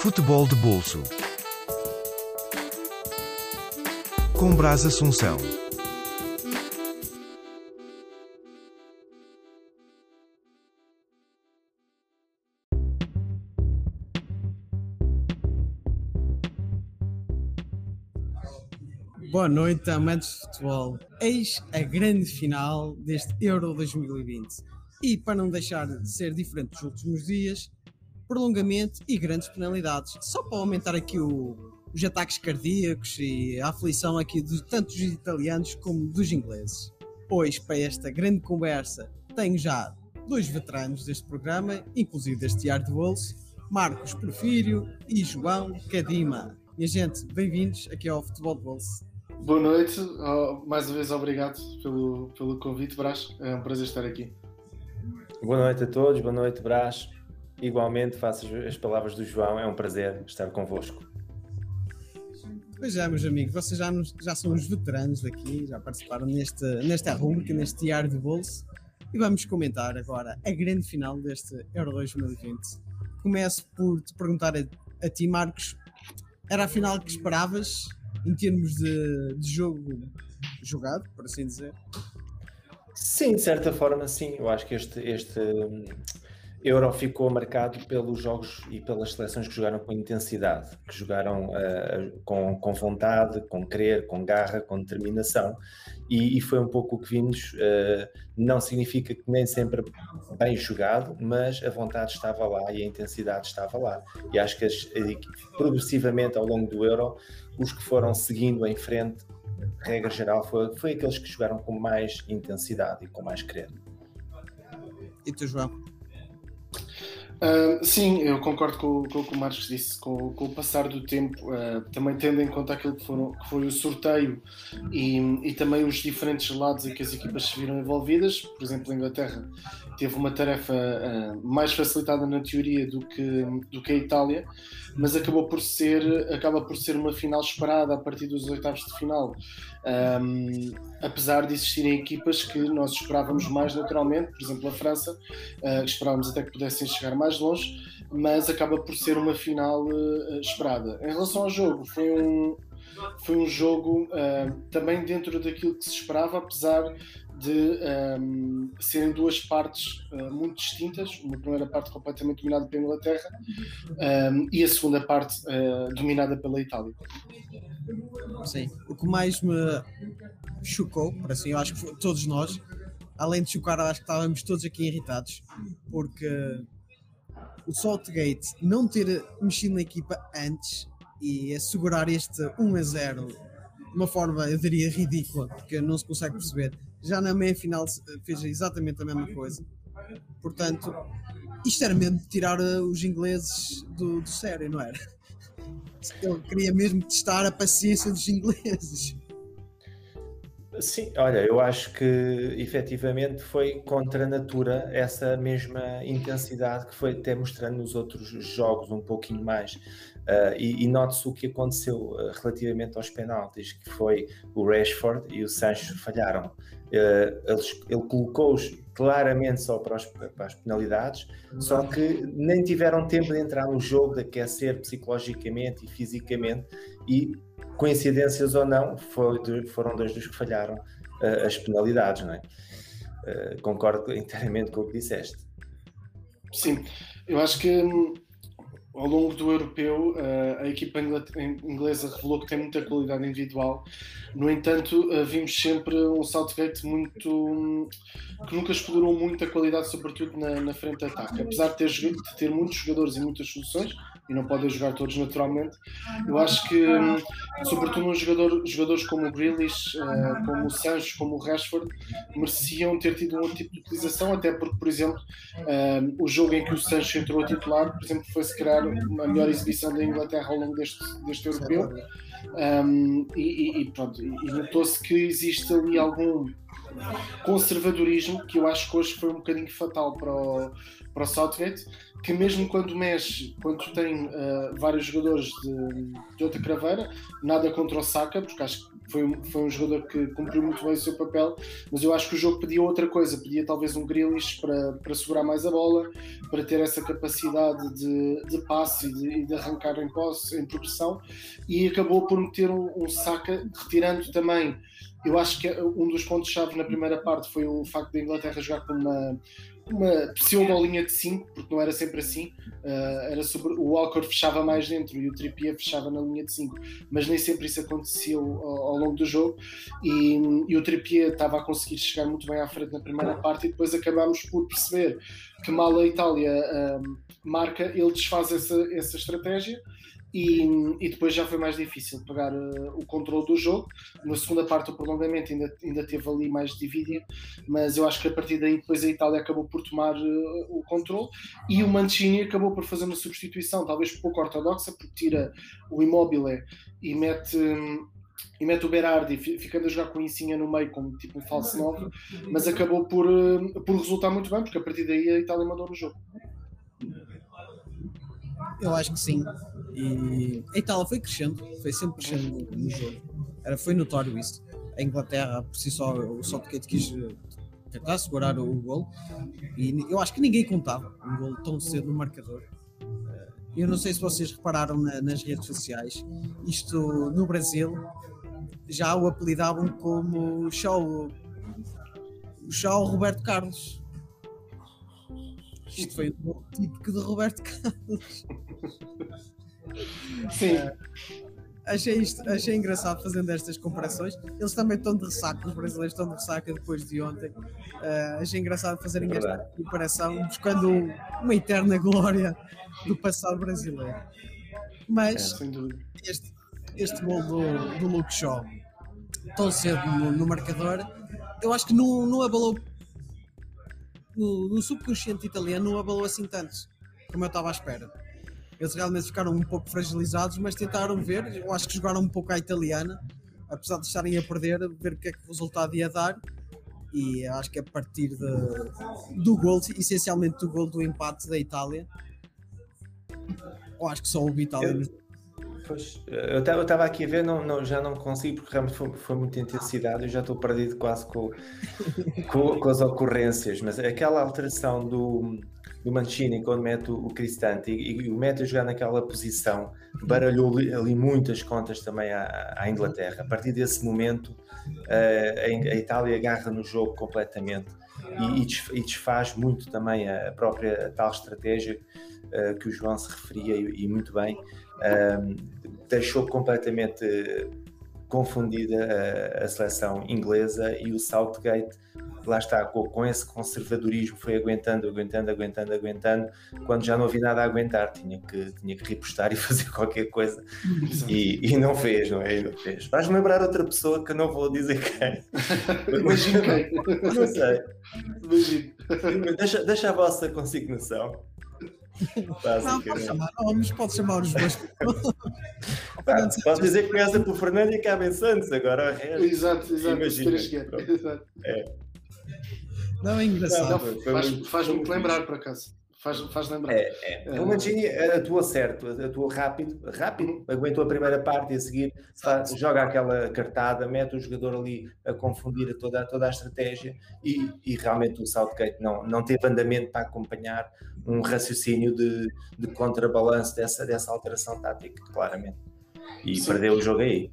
Futebol de bolso. Com Brás Assunção. Boa noite, amantes de futebol. Eis a grande final deste Euro 2020. E para não deixar de ser diferente dos últimos dias, prolongamento e grandes penalidades. Só para aumentar aqui o, os ataques cardíacos e a aflição aqui de tanto dos italianos como dos ingleses. Pois, para esta grande conversa, tenho já dois veteranos deste programa, inclusive deste Ar de Bolso, Marcos Porfírio e João Cadima. Minha gente, bem-vindos aqui ao Futebol de Bolso. Boa noite, oh, mais uma vez obrigado pelo, pelo convite, Brás. É um prazer estar aqui. Boa noite a todos, boa noite, Brás. Igualmente, faço as palavras do João, é um prazer estar convosco. Pois é, meus amigos, vocês já, nos, já são os veteranos daqui, já participaram neste, nesta rúbrica, neste diário de bolso, e vamos comentar agora a grande final deste Euro 2020. Começo por te perguntar a, a ti, Marcos, era a final que esperavas em termos de, de jogo jogado, por assim dizer? Sim, de certa forma, sim. Eu acho que este, este Euro ficou marcado pelos jogos e pelas seleções que jogaram com intensidade, que jogaram uh, com, com vontade, com querer, com garra, com determinação, e, e foi um pouco o que vimos. Uh, não significa que nem sempre bem jogado, mas a vontade estava lá e a intensidade estava lá. E acho que as, progressivamente ao longo do Euro, os que foram seguindo em frente, regra geral, foi, foi aqueles que jogaram com mais intensidade e com mais querer. E tu, João? Uh, sim, eu concordo com, com, o que o Marcos disse. Com, com o passar do tempo, uh, também tendo em conta aquilo que, foram, que foi o sorteio e, e, também os diferentes lados em que as equipas se viram envolvidas. Por exemplo, a Inglaterra teve uma tarefa uh, mais facilitada na teoria do que, do que a Itália, mas acabou por ser, acaba por ser uma final esperada a partir dos oitavos de final. Um, apesar de existirem equipas que nós esperávamos mais naturalmente, por exemplo, a França, esperávamos até que pudessem chegar mais mais longe, mas acaba por ser uma final uh, esperada. Em relação ao jogo, foi um, foi um jogo uh, também dentro daquilo que se esperava, apesar de um, serem duas partes uh, muito distintas. Uma primeira parte completamente dominada pela Inglaterra um, e a segunda parte uh, dominada pela Itália. Sim, o que mais me chocou, por assim, eu acho que todos nós, além de chocar, acho que estávamos todos aqui irritados, porque o Saltgate não ter mexido na equipa antes e assegurar este 1 a 0 de uma forma, eu diria, ridícula, porque não se consegue perceber. Já na meia final fez exatamente a mesma coisa. Portanto, isto era mesmo tirar uh, os ingleses do, do sério, não era? Ele queria mesmo testar a paciência dos ingleses. Sim, olha, eu acho que efetivamente foi contra a natura essa mesma intensidade que foi até mostrando nos outros jogos um pouquinho mais. Uh, e, e note-se o que aconteceu relativamente aos penaltis, que foi o Rashford e o Sancho falharam. Eles, ele colocou-os claramente só para, os, para, as penalidades, só que nem tiveram tempo de entrar no jogo, de aquecer psicologicamente e fisicamente, e coincidências ou não, foi, foram dois dos que falharam uh, as penalidades, não é? Uh, concordo inteiramente com o que disseste. Sim, eu acho que hum, ao longo do europeu, uh, a equipa inglesa revelou que tem muita qualidade individual. No entanto, uh, vimos sempre um Southgate muito. Um, que nunca explorou muito a qualidade, sobretudo na, na frente de ataque. Apesar de ter, de ter muitos jogadores e muitas soluções, e não podem jogar todos naturalmente. Eu acho que, sobretudo, um jogador, jogadores como o Grealish, uh, como o Sancho, como o Rashford, mereciam ter tido um outro tipo de utilização, até porque, por exemplo, uh, o jogo em que o Sancho entrou a titular, por exemplo, foi se calhar a melhor exibição da Inglaterra ao longo deste, deste europeu. Um, e, e, pronto, e notou-se que existe ali algum conservadorismo que eu acho que hoje foi um bocadinho fatal para o, para o Southgate, que mesmo quando mexe, quando tem uh, vários jogadores de, de outra craveira, nada contra o Saka, porque acho que foi, foi um jogador que cumpriu muito bem o seu papel, mas eu acho que o jogo pedia outra coisa, pedia talvez um Grealish para, para segurar mais a bola, para ter essa capacidade de, de passe e de, de arrancar em posse, em progressão, e acabou por meter um, um Saka, retirando também eu acho que um dos pontos-chave na primeira parte foi o facto da Inglaterra jogar com uma, uma pseudo linha de 5, porque não era sempre assim. Uh, era sobre, o Walker fechava mais dentro e o Trippier fechava na linha de 5, mas nem sempre isso aconteceu ao, ao longo do jogo. E, e, o Trippier estava a conseguir chegar muito bem à frente na primeira parte, e depois acabámos por perceber que mal a Itália uh, marca, ele desfaz essa, essa estratégia e, e, depois já foi mais difícil pegar uh, o controle do jogo. Na segunda parte, o prolongamento ainda, ainda teve ali mais dividido, mas eu acho que a partir daí, depois a Itália acabou por tomar uh, o controle e o Mancini acabou por fazer uma substituição, talvez pouco ortodoxa, porque tira o Immobile e mete. Um, e mete o Berardi ficando a jogar com o Insinha no meio como tipo um falso 9, mas acabou por, uh, por resultar muito bem, porque a partir daí a Itália mandou no jogo. Eu acho que sim. E a Itália foi crescendo, foi sempre crescendo no, jogo. Era, foi notório isso. A Inglaterra, por si só, o Southgate quis eh, tentar segurar o, o gol. E eu acho que ninguém contava um gol tão cedo no marcador. Eh, eu não sei se vocês repararam na, nas redes sociais, isto no Brasil já o apelidavam como show, o show Roberto Carlos isto foi um típico de Roberto Carlos. Sim. Uh, achei, isto, achei engraçado fazendo estas comparações. Eles também estão de ressaca, os brasileiros estão de ressaca depois de ontem. Uh, achei engraçado fazerem é esta comparação, buscando uma eterna glória do passado brasileiro. Mas é, este, este gol do, do Luke Shaw, tão cedo no, no marcador, eu acho que não, não abalou no, no subconsciente italiano não abalou assim tanto como eu estava à espera. Eles realmente ficaram um pouco fragilizados, mas tentaram ver. Eu acho que jogaram um pouco à italiana, apesar de estarem a perder, ver o que é que o resultado ia dar. E acho que a partir de, do gol, essencialmente do gol do empate da Itália, eu acho que só o Itália eu, Pois, eu estava aqui a ver, não, não, já não consigo, porque realmente foi, foi muita intensidade, eu já estou perdido quase com, com, com, as ocorrências, mas aquela alteração do, do Mancini quando mete o, Cristante e, e, o mete a jogar naquela posição baralhou ali, muitas contas também à, à, Inglaterra. A partir desse momento, a, a Itália agarra no jogo completamente e, e desfaz muito também a própria tal estratégia uh, que o João se referia e, e muito bem um, deixou completamente confundida a, a, seleção inglesa e o Southgate, lá está, com, com, esse conservadorismo, foi aguentando, aguentando, aguentando, aguentando, quando já não havia nada a aguentar, tinha que, tinha que repostar e fazer qualquer coisa e, e, não fez, não é? Não fez. Vais-me lembrar outra pessoa que não vou dizer quem. Imagina. Não sei. Deixa, deixa a vossa consignação. Não, pode chamar nomes, pode chamar os dois. ah, pode dizer que começa por Fernando e acaba em Santos, agora é. Exato, exato. Imagina. Exato. É. Não, é engraçado. Não, faz-me faz lembrar, por acaso faz, faz lembrar. É, é. O Mancini atuou certo, atuou rápido, rápido, aguentou a primeira parte e a seguir faz, joga aquela cartada, mete o jogador ali a confundir toda, toda a estratégia e, e realmente o Southgate não, não teve andamento para acompanhar um raciocínio de, de contrabalanço dessa, dessa alteração tática, claramente. E Sim. perdeu o jogo aí.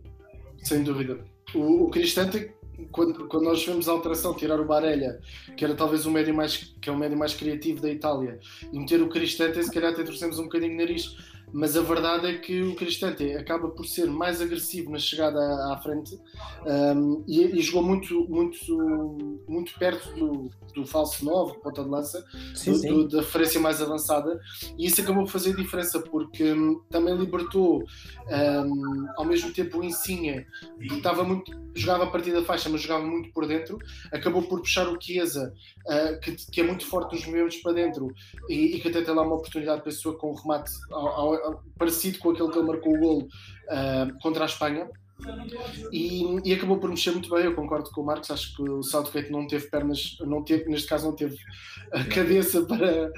Sem dúvida. O, o Cristante quando, quando nós vemos a alteração, tirar o Barella, que era talvez o médio mais, que é o médio mais criativo da Itália, e meter o Cristante, se calhar até torcemos um bocadinho o nariz mas a verdade é que o Cristante acaba por ser mais agressivo na chegada à, frente um, e, e, jogou muito, muito, muito perto do, do falso 9, ponta de lança, sim, do, sim. Do, da referência mais avançada, e isso acabou por fazer diferença porque um, também libertou um, ao mesmo tempo o Insigne, que estava muito, jogava a partir da faixa, mas jogava muito por dentro, acabou por puxar o Chiesa, uh, que, que, é muito forte nos movimentos para dentro e, e, que até tem lá uma oportunidade, pessoa com o remate ao, ao, parecido com aquele que ele marcou o golo uh, contra a Espanha. E, e, acabou por mexer muito bem. Eu concordo com o Marcos. Acho que o Southgate não teve pernas, não teve, neste caso, não teve a cabeça para,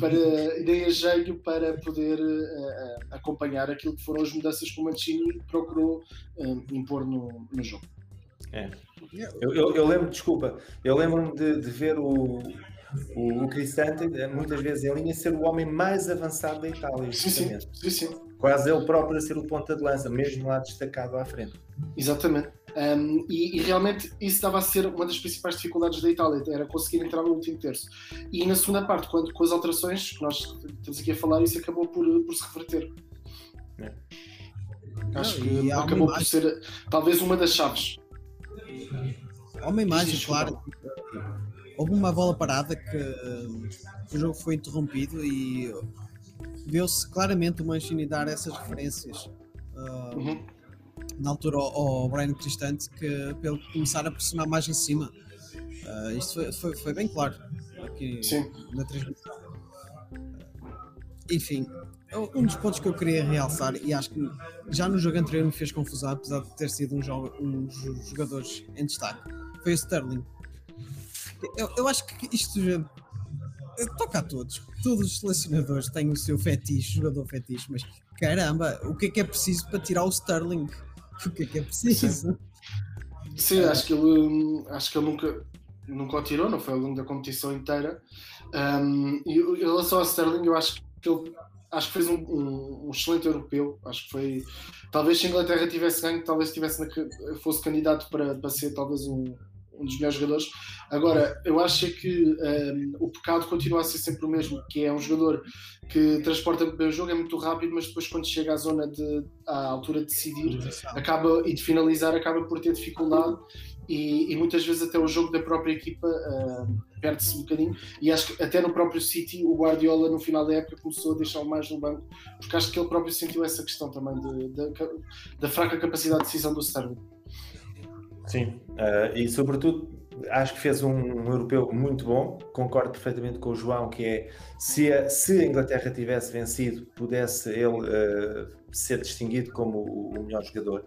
para nem jeito para poder uh, acompanhar aquilo que foram as mudanças que o Mancini procurou uh, impor no, no jogo. É. Eu, eu, eu, lembro, desculpa, eu lembro-me de, de, ver o, o, o Cristante, muitas vezes em linha, ser o homem mais avançado da Itália. Sim, sim, sim, sim. Quase ele próprio a ser o ponta de lança, mesmo lá destacado à frente. Exatamente. Um, e, e, realmente isso estava a ser uma das principais dificuldades da Itália, era conseguir entrar no último terço. E na segunda parte, quando, com as alterações que nós estamos aqui a falar, isso acabou por, por se reverter. É. Acho Não, que acabou por ser talvez uma das chaves. Há uma imagem, claro. Houve uma bola parada que, o jogo foi interrompido e viu-se claramente o Mancini dar essas referências uh, uhum. na altura ao, ao Brian Cristante que pelo começar a pressionar mais em cima uh, isto foi, foi, foi, bem claro aqui Sim. na transmissão enfim um dos pontos que eu queria realçar e acho que já no jogo anterior me fez confusão apesar de ter sido um, jogo, um dos jogadores em destaque foi o Sterling eu, eu acho que isto toca a todos. Todos os selecionadores têm o seu fetiche, jogador fetiche, mas caramba, o que é que é preciso para tirar o Sterling? O que é que é preciso? Sim, Sim acho que ele acho que ele nunca, nunca o tirou, não foi ao longo da competição inteira. Um, e em relação ao Sterling, eu acho que ele acho que fez um, um, um, excelente europeu. Acho que foi. Talvez se a Inglaterra tivesse ganho, talvez tivesse na, fosse candidato para, para ser talvez um, um dos melhores jogadores. Agora, eu acho que um, o pecado continua a ser sempre o mesmo, que é um jogador que transporta bem o jogo, é muito rápido, mas depois quando chega à zona de à altura de decidir acaba, e de finalizar, acaba por ter dificuldade e, e muitas vezes até o jogo da própria equipa uh, perde-se um bocadinho e acho que até no próprio City o Guardiola no final da época começou a deixar mais no banco porque acho que ele próprio sentiu essa questão também de, de, da fraca capacidade de decisão do Sterling. Sim, uh, e sobretudo acho que fez um, um, europeu muito bom. Concordo perfeitamente com o João que é se a, se a Inglaterra tivesse vencido, pudesse ele uh, ser distinguido como o, o, melhor jogador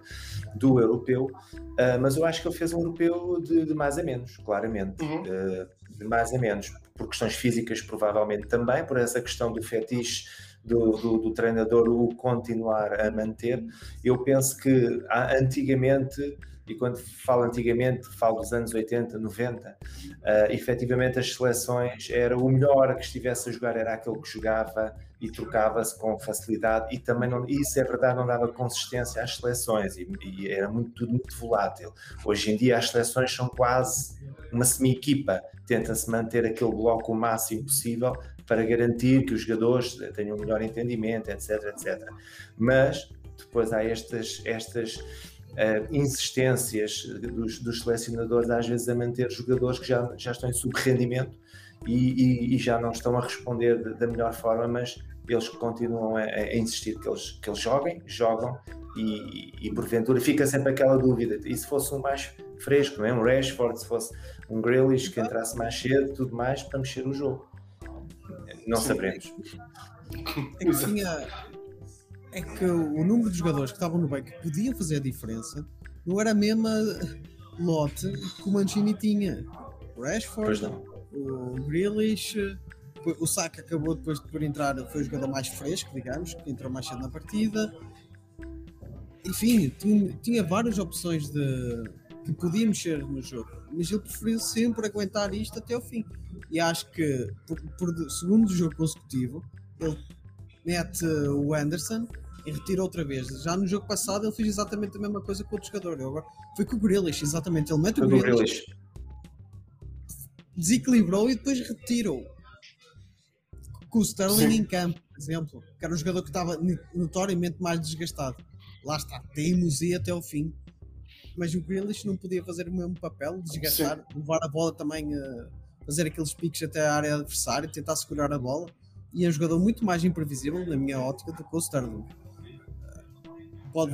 do europeu. Uh, mas eu acho que ele fez um europeu de, de mais a menos, claramente, uhum. uh, de mais a menos, por questões físicas provavelmente também, por essa questão do fetiche do, do, do, treinador o continuar a manter. Eu penso que antigamente e quando falo antigamente, falo dos anos 80, 90, uh, efetivamente as seleções era o melhor que estivesse a jogar, era aquele que jogava e trocava-se com facilidade e também não, isso é verdade, não dava consistência às seleções e, e era muito, tudo muito volátil. Hoje em dia as seleções são quase uma semi-equipa, tenta-se manter aquele bloco o máximo possível para garantir que os jogadores tenham um melhor entendimento, etc, etc. Mas depois há estas, estas uh, insistências dos, dos, selecionadores, às vezes, a manter jogadores que já, já estão em subrendimento e, e, e já não estão a responder de, da melhor forma, mas eles continuam a, a, insistir que eles, que eles joguem, jogam e, e, porventura fica sempre aquela dúvida. E se fosse um mais fresco, não é? um Rashford, se fosse um Grealish que entrasse mais cedo, tudo mais, para mexer o jogo. Não Sim. sabemos. É que tinha, é que o número de jogadores que estavam no banco que podiam fazer a diferença não era a mesma lote que o Mancini tinha. O Rashford, o Grealish, o Saka acabou depois de por entrar, foi o jogador mais fresco, digamos, que entrou mais cedo na partida. Enfim, tinha, tinha várias opções de que podia mexer no jogo, mas ele preferiu sempre aguentar isto até o fim. E acho que por, por segundo jogo consecutivo, ele mete o Anderson e retira outra vez. Já no jogo passado ele fez exatamente a mesma coisa com outro jogador. agora, foi com o Grealish, exatamente. Ele mete o Grealish, desequilibrou e depois retirou. Com o Sterling Sim. em campo, por exemplo, que era um jogador que estava notoriamente mais desgastado. Lá está, teimosia até o fim. Mas o Grealish não podia fazer o mesmo papel, desgastar, Sim. levar a bola também a fazer aqueles piques até a área adversária, tentar segurar a bola. E é um jogador muito mais imprevisível, na minha ótica, do que o Sterling pode.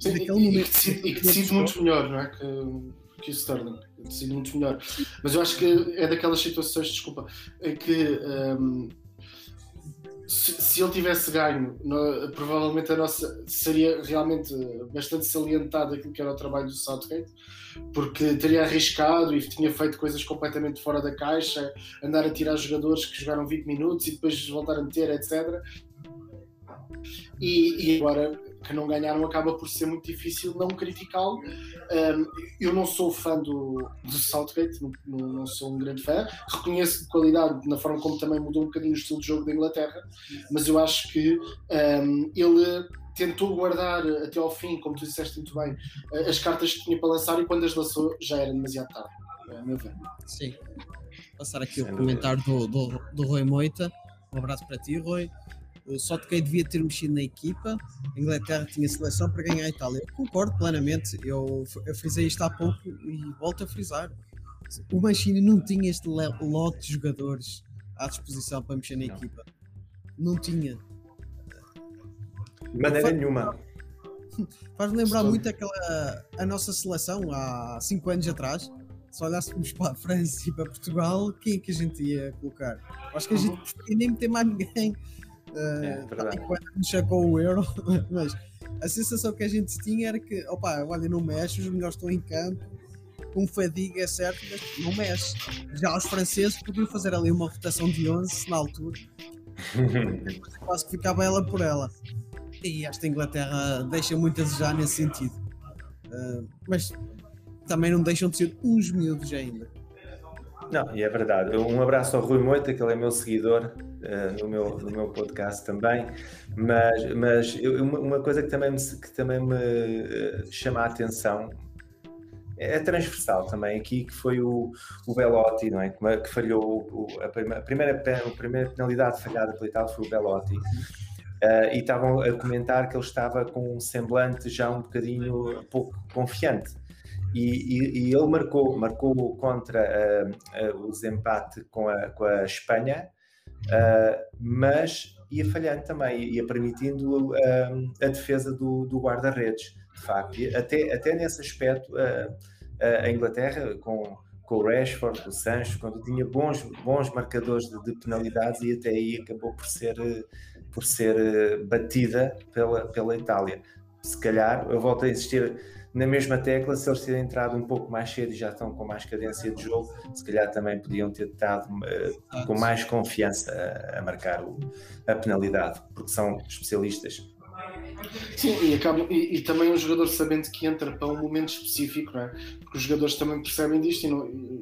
Sim, e, momento, e, que decide muito melhor, não é? Que, que o Sterling. Decide muito melhor. Mas eu acho que é daquelas situações, desculpa, em que. Um, se, se, ele tivesse ganho, provavelmente a nossa seria realmente bastante salientado aquilo que era o trabalho do Southgate, porque teria arriscado e tinha feito coisas completamente fora da caixa, andar a tirar jogadores que jogaram 20 minutos e depois voltar a meter, etc. E, e agora que não ganharam, acaba por ser muito difícil não criticá-lo. Um, eu não sou fã do, do Southgate, não, não, sou um grande fã. Reconheço de qualidade na forma como também mudou um bocadinho o estilo de jogo da Inglaterra, mas eu acho que um, ele tentou guardar até ao fim, como tu disseste muito bem, as cartas que tinha para lançar e quando as lançou já era demasiado tarde, a meu ver. Sim. Passar aqui Sem o comentário do, do, do Rui Moita. Um abraço para ti, Rui. Só que devia ter mexido na equipa. A Inglaterra tinha seleção para ganhar a Itália. Eu concordo plenamente. Eu, eu frisei isto há pouco e volto a frisar. O Mancini não tinha este lote de jogadores à disposição para mexer na não. equipa. Não tinha. De maneira faz, nenhuma. Faz-me lembrar Estou... muito aquela a nossa seleção há 5 anos atrás. Se olhássemos para a França e para Portugal, quem é que a gente ia colocar? Acho que a gente uhum. nem meter mais ninguém é, quando chegou o Euro, mas a sensação que a gente tinha era que, opa, olha, não mexe, os melhores estão em campo, com fadiga é certo, mas não mexe. Já os franceses podiam fazer ali uma rotação de 11 na altura, quase que ficava ela por ela. E esta Inglaterra deixa muito a desejar nesse sentido. Uh, mas também não deixam de ser uns miúdos ainda. Não, e é verdade. Um abraço ao Rui Moita, que ele é meu seguidor uh, no, meu, no meu podcast também. Mas, mas eu, uma, coisa que também me, que também me uh, chama a atenção é transversal também aqui, que foi o, o Belotti, não é? Que falhou o, a, primeira, a, primeira, a primeira penalidade falhada pelo Itália foi o Belotti. Uh, e estavam a comentar que ele estava com um semblante já um bocadinho pouco confiante e, e, e, ele marcou, marcou contra uh, uh, com a, com a Espanha, uh, mas ia falhando também, ia permitindo a defesa do, do guarda-redes, de facto. E até, até nesse aspecto, a Inglaterra, com, com o Rashford, o Sancho, quando tinha bons, bons marcadores de, de, penalidades, e até aí acabou por ser, por ser batida pela, pela Itália. Se calhar, eu volto a insistir na mesma tecla, se eles terem entrado um pouco mais cedo e já estão com mais cadência de jogo, se calhar também podiam ter estado uh, com mais confiança a, a marcar o, a penalidade, porque são especialistas. Sim, e, acaba, e, e, também o jogador sabendo que entra para um momento específico, não é? porque os jogadores também percebem disto e, não, e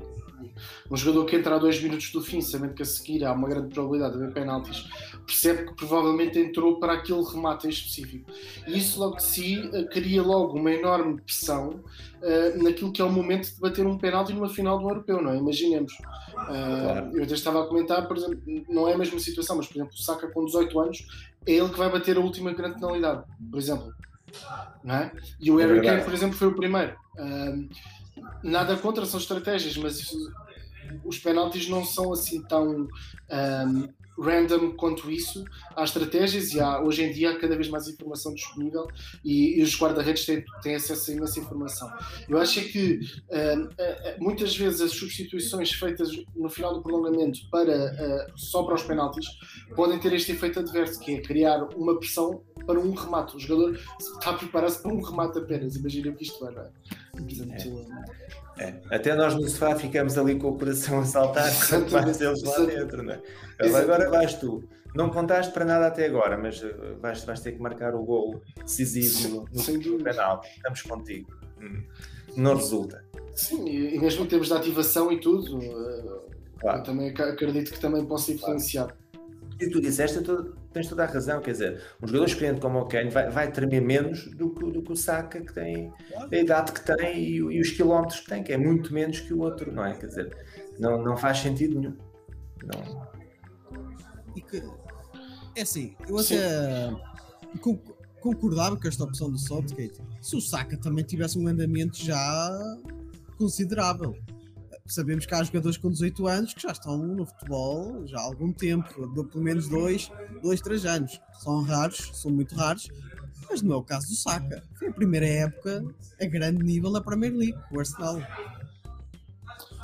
um jogador que entra a dois minutos do fim, sabendo que a seguir há uma grande probabilidade de haver penaltis, percebe que provavelmente entrou para aquele remate em específico. E isso logo de si eh, cria logo uma enorme pressão uh, naquilo que é o momento de bater um penalti numa final do europeu, não é? Imaginemos. Uh, eu até estava a comentar, por exemplo, não é a mesma situação, mas por exemplo, o Saka com 18 anos é ele que vai bater a última grande penalidade, por exemplo. Não é? E o é Harry Kane, por exemplo, foi o primeiro. Nada contra, são estratégias, mas os penaltis não são assim tão um, random quanto isso. Há estratégias e há, hoje em dia há cada vez mais informação disponível e, e os guarda-redes têm, têm acesso a imensa informação. Eu acho é que um, muitas vezes as substituições feitas no final do prolongamento para, uh, só para os penaltis podem ter este efeito adverso, que é criar uma pressão para um remate. O jogador está a preparar-se para um remate apenas. Imagina o que isto é, não é? Portanto, é. É. Até nós no sofá ficamos ali com o coração a saltar quando vais eles lá dentro, não é? Agora vais tu. Não contaste para nada até agora, mas eh, vais, vais ter que marcar o gol decisivo no, no penal. Estamos contigo. Hum. Não resulta. Sim, e mesmo em termos de ativação e tudo, eh, claro. também acredito que também possa influenciar. Claro. E tu disseste, tu tens toda a razão, quer dizer, um jogador experiente como o Kane vai, vai tremer menos do que, do que o Saka, que tem a idade que tem e, e, os quilómetros que tem, que é muito menos que o outro, não é? Quer dizer, não, não faz sentido nenhum. Não. É assim, eu até concordava com esta opção do Southgate se o Saka também tivesse um andamento já considerável sabemos que há jogadores com 18 anos que já estão no futebol já há algum tempo, pelo menos dois, dois, três anos. São raros, são muito raros, mas não é o caso do Saka. Foi a primeira época a grande nível da Premier League, o Arsenal.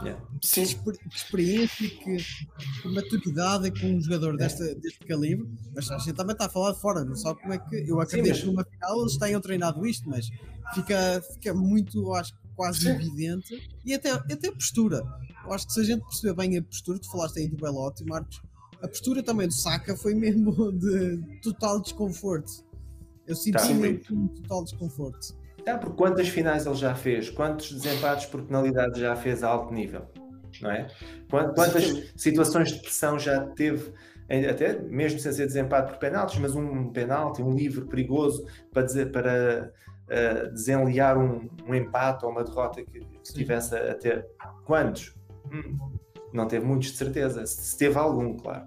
Yeah. Que exper- que experiência, que, que maturidade com um jogador desta, deste calibre. Mas a gente também está a falar de fora, não sabe como é que. Eu acredito mas- que numa final eles tenham treinado isto, mas fica, fica muito, acho que quase Sim. evidente. E até, até a postura. Eu acho que se a gente perceber bem a postura, tu falaste aí do Belotti, Marcos, a postura também do Saka foi mesmo de total desconforto. Eu senti Tá. mesmo um total desconforto. Tá, porque quantas finais ele já fez? Quantos desempates por penalidade já fez a alto nível? Não é? Quan- Quantas situações de pressão já teve, até mesmo sem ser desempate por penaltis, mas um penalti, um livre perigoso para, dizer, para eh, desenliar um, um empate ou uma derrota que, que Sim. tivesse a, a ter. Quantos? Hum, não teve muitos de certeza. Se, teve algum, claro.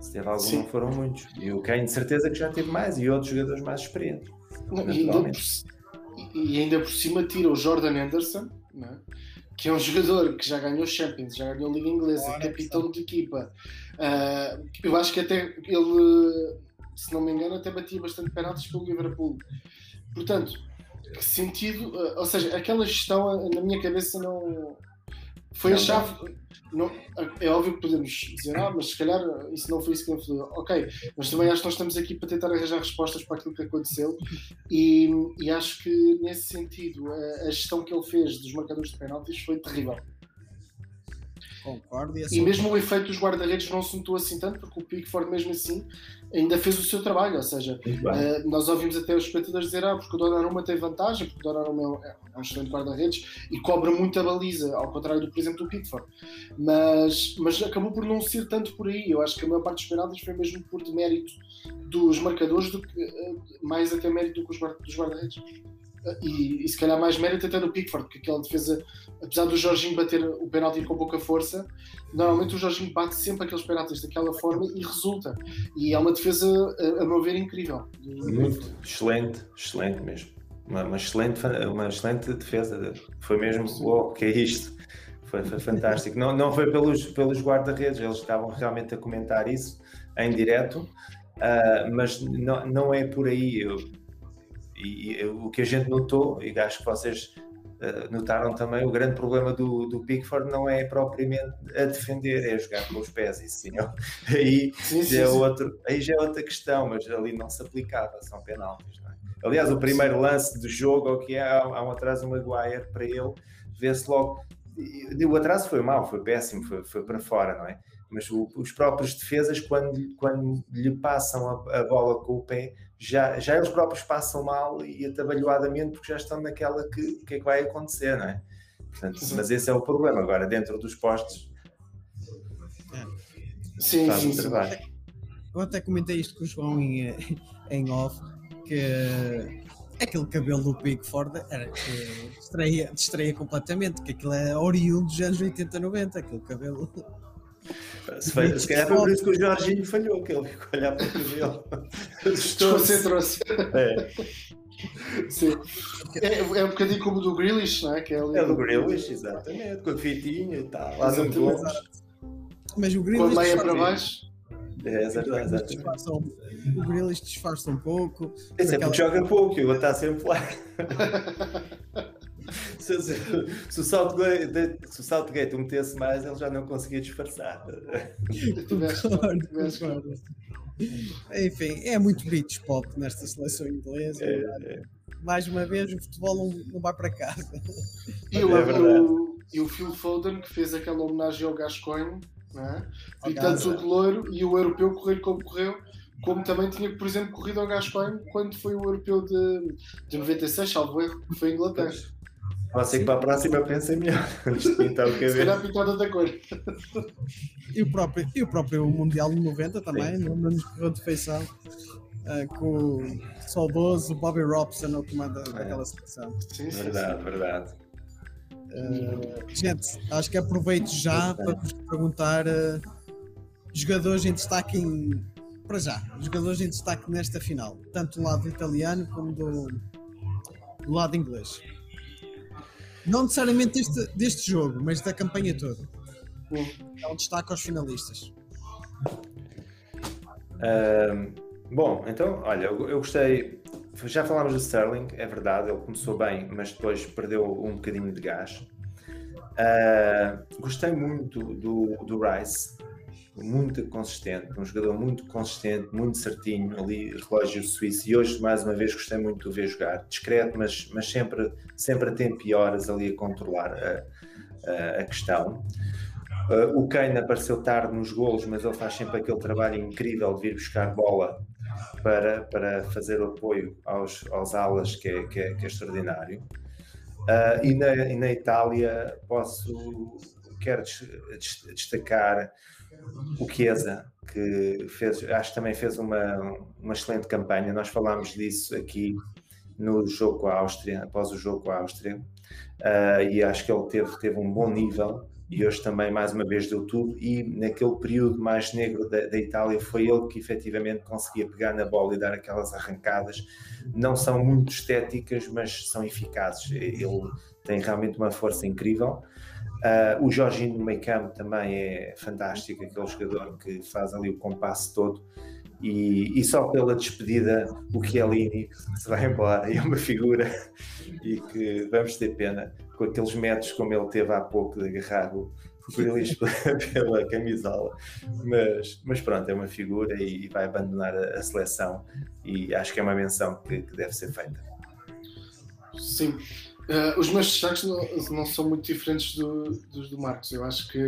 Se teve algum, Sim. não foram muitos. E o Kane de certeza que já teve mais e outros jogadores mais experientes. Não, e, ainda por, e ainda por cima tira o Jordan Anderson, é? que é um jogador que já ganhou Champions, já ganhou Liga Inglesa, capitão de equipa. Ah, eu acho que até ele, se não me engano, até batia bastante penaltis pelo Liverpool. Portanto, sentido, ah, ou seja, aquela gestão ah, na minha cabeça não foi a Não, chave. Não, é óbvio que podemos dizer, ah, mas se calhar isso não foi isso que ele fez. Ok, mas também acho que nós estamos aqui para tentar arranjar respostas para aquilo que aconteceu e, e acho que nesse sentido a, a gestão que ele fez dos marcadores de penaltis foi terrível. Concordo. E, E assim, mesmo o efeito dos guarda-redes não se notou assim tanto, porque o Pickford, mesmo assim, ainda fez o seu trabalho. Ou seja, eh, nós ouvimos até os espectadores dizer ah, porque o Donnarumma tem vantagem, porque o Donnarumma é é um excelente guarda-redes e cobra muita baliza, ao contrário do, por exemplo, do Pickford. Mas, mas acabou por não ser tanto por aí. Eu acho que a maior parte dos penaltis foi mesmo por demérito dos marcadores, do que, eh, mais até mérito do que os dos guarda-redes. E, e se calhar mais mérito até do Pickford, porque aquela defesa, apesar do Jorginho bater o penalti com pouca força, normalmente o Jorginho bate sempre aqueles penaltis daquela forma e resulta. E é uma defesa, a, a meu ver, incrível. Muito excelente, excelente mesmo. Uma, uma excelente, uma excelente defesa. Foi mesmo, uou, que é isto? Foi, foi fantástico. Não, não foi pelos, pelos guarda-redes, eles estavam realmente a comentar isso em direto, ah, mas não, não é por aí. Eu- e, o que a gente notou, e acho que vocês notaram também, o grande problema do, do Pickford não é propriamente a defender, é jogar com os pés. Isso sim, aí Sim, sim, já é outro, aí já é outra questão, mas ali não se aplicava, são penaltis. Não é? Aliás, o primeiro lance do jogo, o que é, há, um atraso do Maguire para ele, vê-se logo. O atraso foi mau, foi péssimo, foi, foi para fora, não é? Mas o- os próprios defesas, quando, quando lhe passam a, a bola com o pé, já, já eles próprios passam mal e atabalhoadamente, porque já estão naquela que que é que vai acontecer, não é? Portanto, Sim. mas esse é o problema. Agora, dentro dos postos, Sim, faz sim, sim. trabalho. Eu até comentei isto com o João em, em off, que aquele cabelo do Pickford era que distraía, distraía completamente, que aquilo é oriundo dos anos 80, 90, aquele cabelo. Se, foi, se calhar foi por isso que o Jorginho falhou, que ele ficou a olhar para o cabelo. Assustou-se. Desconcentrou-se. É, Sim. É, é um bocadinho como o do Grealish, não é? Que é ali é do Grealish, exatamente, com a fitinha e tal, lá no Exatamente. gomes. Mas o com a Grealish meia para baixo. É, exatamente. exatamente. disfarça um, o Grealish disfarça um pouco. É aquela- porque joga pouco, ele está sempre lá. se, se, se o Southgate, se o Southgate o metesse mais, ele já não conseguia disfarçar. Concordo, concordo. Enfim, é muito beach pop nesta seleção inglesa. É, Mais uma vez, o futebol não, não vai para casa. E o, É o, e o Phil Foden que fez aquela homenagem ao Gascoigne, é? E tanto o de loiro e o europeu correr como correu, como também tinha, por exemplo, corrido ao Gascoigne quando foi o europeu de, de 96, salvo erro, que foi a Inglaterra. Você que para a próxima pensa melhor pintar o Se cabelo. calhar pintada da cor. E o próprio, e o próprio Mundial de 90 também, não não nos correu de feição. ah, com o saudoso Bobby Robson no comando daquela seleção. Sim, sim, Verdade, verdade. Ah, gente, acho que aproveito já para vos perguntar ah, jogadores em destaque em, para já, jogadores em destaque nesta final, tanto do lado italiano como do, do lado inglês. Não necessariamente deste, deste jogo, mas da campanha toda. Dá um destaque aos finalistas. Ahm, bom, então, olha, eu, eu gostei. Já falámos do Sterling, é verdade, ele começou bem, mas depois perdeu um bocadinho de gás. Uh, gostei muito do, do Rice, muito consistente, um jogador muito consistente, muito certinho ali, relógio suíço. E hoje, mais uma vez, gostei muito de ver jogar, discreto, mas, mas sempre, sempre a tempo horas ali a controlar a, a, a questão. Uh, o Kane apareceu tarde nos golos, mas ele faz sempre aquele trabalho incrível de vir buscar bola para, para fazer apoio aos, aos alas, que é, que é, que é extraordinário. Uh, e, na, e, na, Itália posso quero destacar o Chiesa, que fez, acho que também fez uma, uma excelente campanha. Nós falámos disso aqui no jogo com a Áustria, após o jogo com a Áustria, uh, e acho que ele teve, teve um bom nível. E hoje também mais uma vez deu tudo. E naquele período mais negro da, da, Itália foi ele que efetivamente conseguia pegar na bola e dar aquelas arrancadas. Não são muito estéticas mas são eficazes. Ele tem realmente uma força incrível uh, o Jorginho no meio campo também é fantástico aquele jogador que faz ali o compasso todo. E, e, só pela despedida o Chiellini se vai embora. É uma figura e que vamos ter pena com aqueles metros como ele teve há pouco de agarrar o, Grealish pela camisola. Mas, mas pronto, é uma figura e vai abandonar a, a seleção. E acho que é uma menção que, que deve ser feita. Sim, Uh, os meus destaques não, não, são muito diferentes do, dos do Marcos. Eu acho que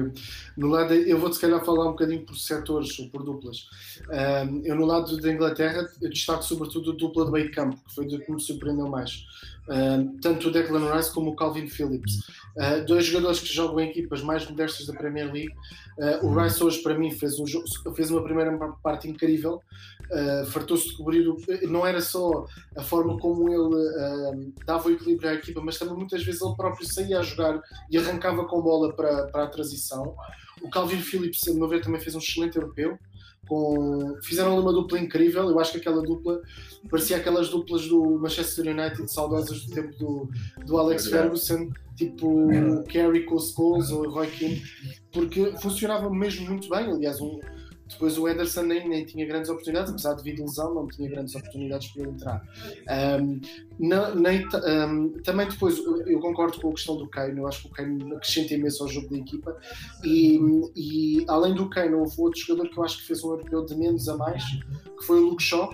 no lado. Eu vou, se calhar, falar um bocadinho por setores ou por duplas. Uh, eu, no lado da Inglaterra, destaco sobretudo a dupla de meio campo, que foi o que me surpreendeu mais. Uh, tanto o Declan Rice como o Calvin Phillips. Uh, dois jogadores que jogam em equipas mais modestas da Premier League. Uh, o Rice hoje, para mim, fez, um, fez uma primeira parte incrível. Fartou-se de cobrir. O, não era só a forma como ele dava o equilíbrio à equipa, mas também muitas vezes ele próprio saía a jogar e arrancava com bola para, para a transição. O Calvin Phillips, a meu ver, também fez um excelente europeu com, fizeram uma dupla incrível. Eu acho que aquela dupla parecia aquelas duplas do Manchester United saudosas do tempo do, do Alex Ferguson, tipo o Kerry com o Scholes ou o Roy Keane, porque funcionava mesmo muito bem. Aliás, um, depois o Ederson nem, nem tinha grandes oportunidades, apesar de vir de lesão, não tinha grandes oportunidades para entrar. Um, na, nem, um, também depois, eu concordo com a questão do Kane, eu acho que o Kane acrescenta imenso ao jogo da equipa. E, e além do Kane, houve outro jogador que eu acho que fez um europeu de menos a mais, que foi o Luke Shaw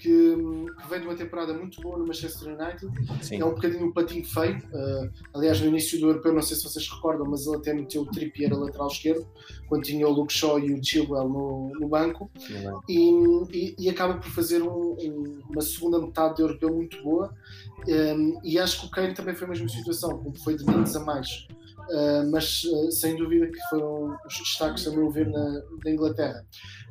que, que vem de uma temporada muito boa no Manchester United. Sim. É um bocadinho um patinho feio. Uh, aliás, no início do europeu, não sei se vocês recordam, mas ele até meteu o Trippier a lateral esquerdo, quando tinha o Luke Shaw e o Chilwell no, no banco. E, e, e, acaba por fazer um, um, uma segunda metade do europeu muito boa. Um, e acho que o Kane também foi a mesma situação, como foi de menos a mais. Uh, mas uh, sem dúvida que foram os destaques, a meu ver, na, Inglaterra.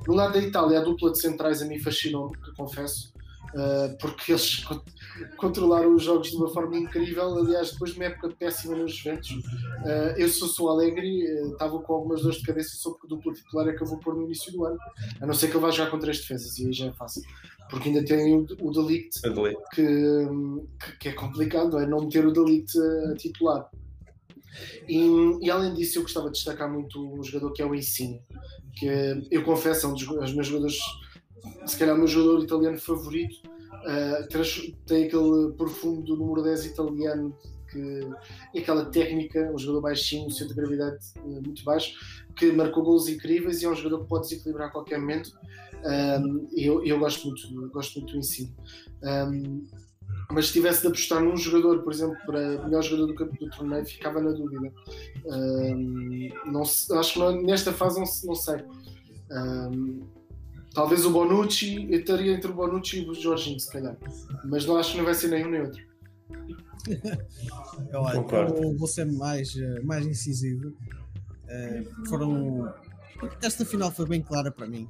No lado da Itália, a dupla de centrais a mim fascinou, confesso, uh, porque eles controlaram os jogos de uma forma incrível. Aliás, depois de uma época péssima nos Juventus, eu sou, sou alegre, estava com algumas dores de cabeça sobre que dupla titular é que eu vou pôr no início do ano, a não ser que eu vá jogar com três defesas, e aí já é fácil porque ainda tem o, o Delict, que, que, que, é complicado, é não meter o Delict a titular. E, e, além disso, eu gostava de destacar muito um jogador que é o Ensino, que eu confesso, é um dos meus jogadores, se calhar o meu jogador italiano favorito. Uh, tem aquele perfume do número 10 italiano que, e aquela técnica, um jogador baixinho, um centro de gravidade uh, muito baixo, que marcou gols incríveis e é um jogador que pode desequilibrar a qualquer momento. Um, e eu, eu gosto muito, gosto muito do ensino. Um, mas se tivesse de apostar num jogador, por exemplo, para melhor jogador do, do torneio, ficava na dúvida. Um, não, acho que não, nesta fase não, não sei. Um, talvez o Bonucci, eu estaria entre o Bonucci e o Jorginho, se calhar. Mas não acho que não vai ser nenhum nem outro. eu, eu vou ser mais, mais incisivo. Uh, foram. Esta final foi bem clara para mim,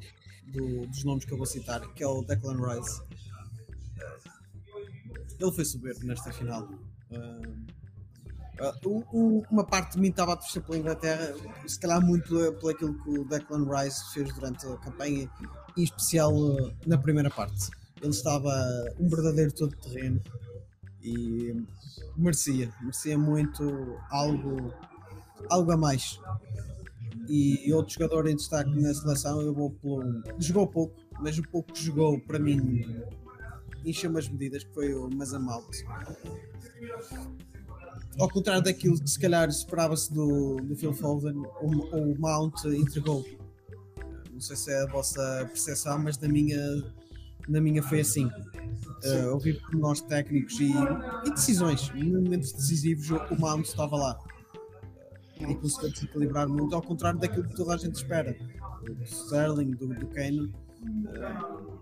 do, dos nomes que eu vou citar, que é o Declan Rice ele foi soberbo nesta final. Uh, uh, uma parte de mim estava a torcer pela Inglaterra, se calhar muito pelo aquilo que o Declan Rice fez durante a campanha, em especial uh, na primeira parte. Ele estava um verdadeiro todo terreno e merecia, merecia muito algo, algo a mais. E outro jogador em destaque na seleção, eu vou pelo. Jogou pouco, mas o pouco que jogou para mim encheu umas medidas, que foi o Mazamalt. ao contrário daquilo que se calhar esperava-se do, do Phil Foden, o, o Mount entregou. Não sei se é a vossa percepção, mas na minha, na minha foi assim. Uh, ouvi por nós técnicos e, e, decisões, em momentos decisivos, o Mount estava lá e conseguiu desequilibrar muito, ao contrário daquilo que toda a gente espera. Do Sterling, do, do Kane. Uh,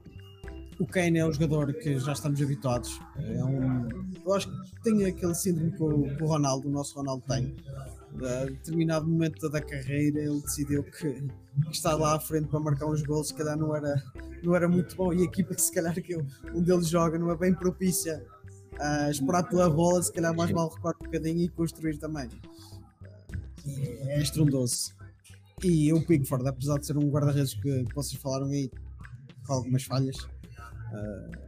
o Kane é um jogador que já estamos habituados. É um, eu acho que tem aquele síndrome que o, que o Ronaldo, o nosso Ronaldo tem. A determinado momento da carreira ele decidiu que, estar lá à frente para marcar uns gols se calhar não era, não era muito bom e a equipa que se calhar que um deles joga não é bem propícia a esperar pela bola, se calhar mais mal recuar um bocadinho e construir também. É estrondoso. E o Pickford, apesar de ser um guarda-redes que vocês falaram aí com algumas falhas, Uh,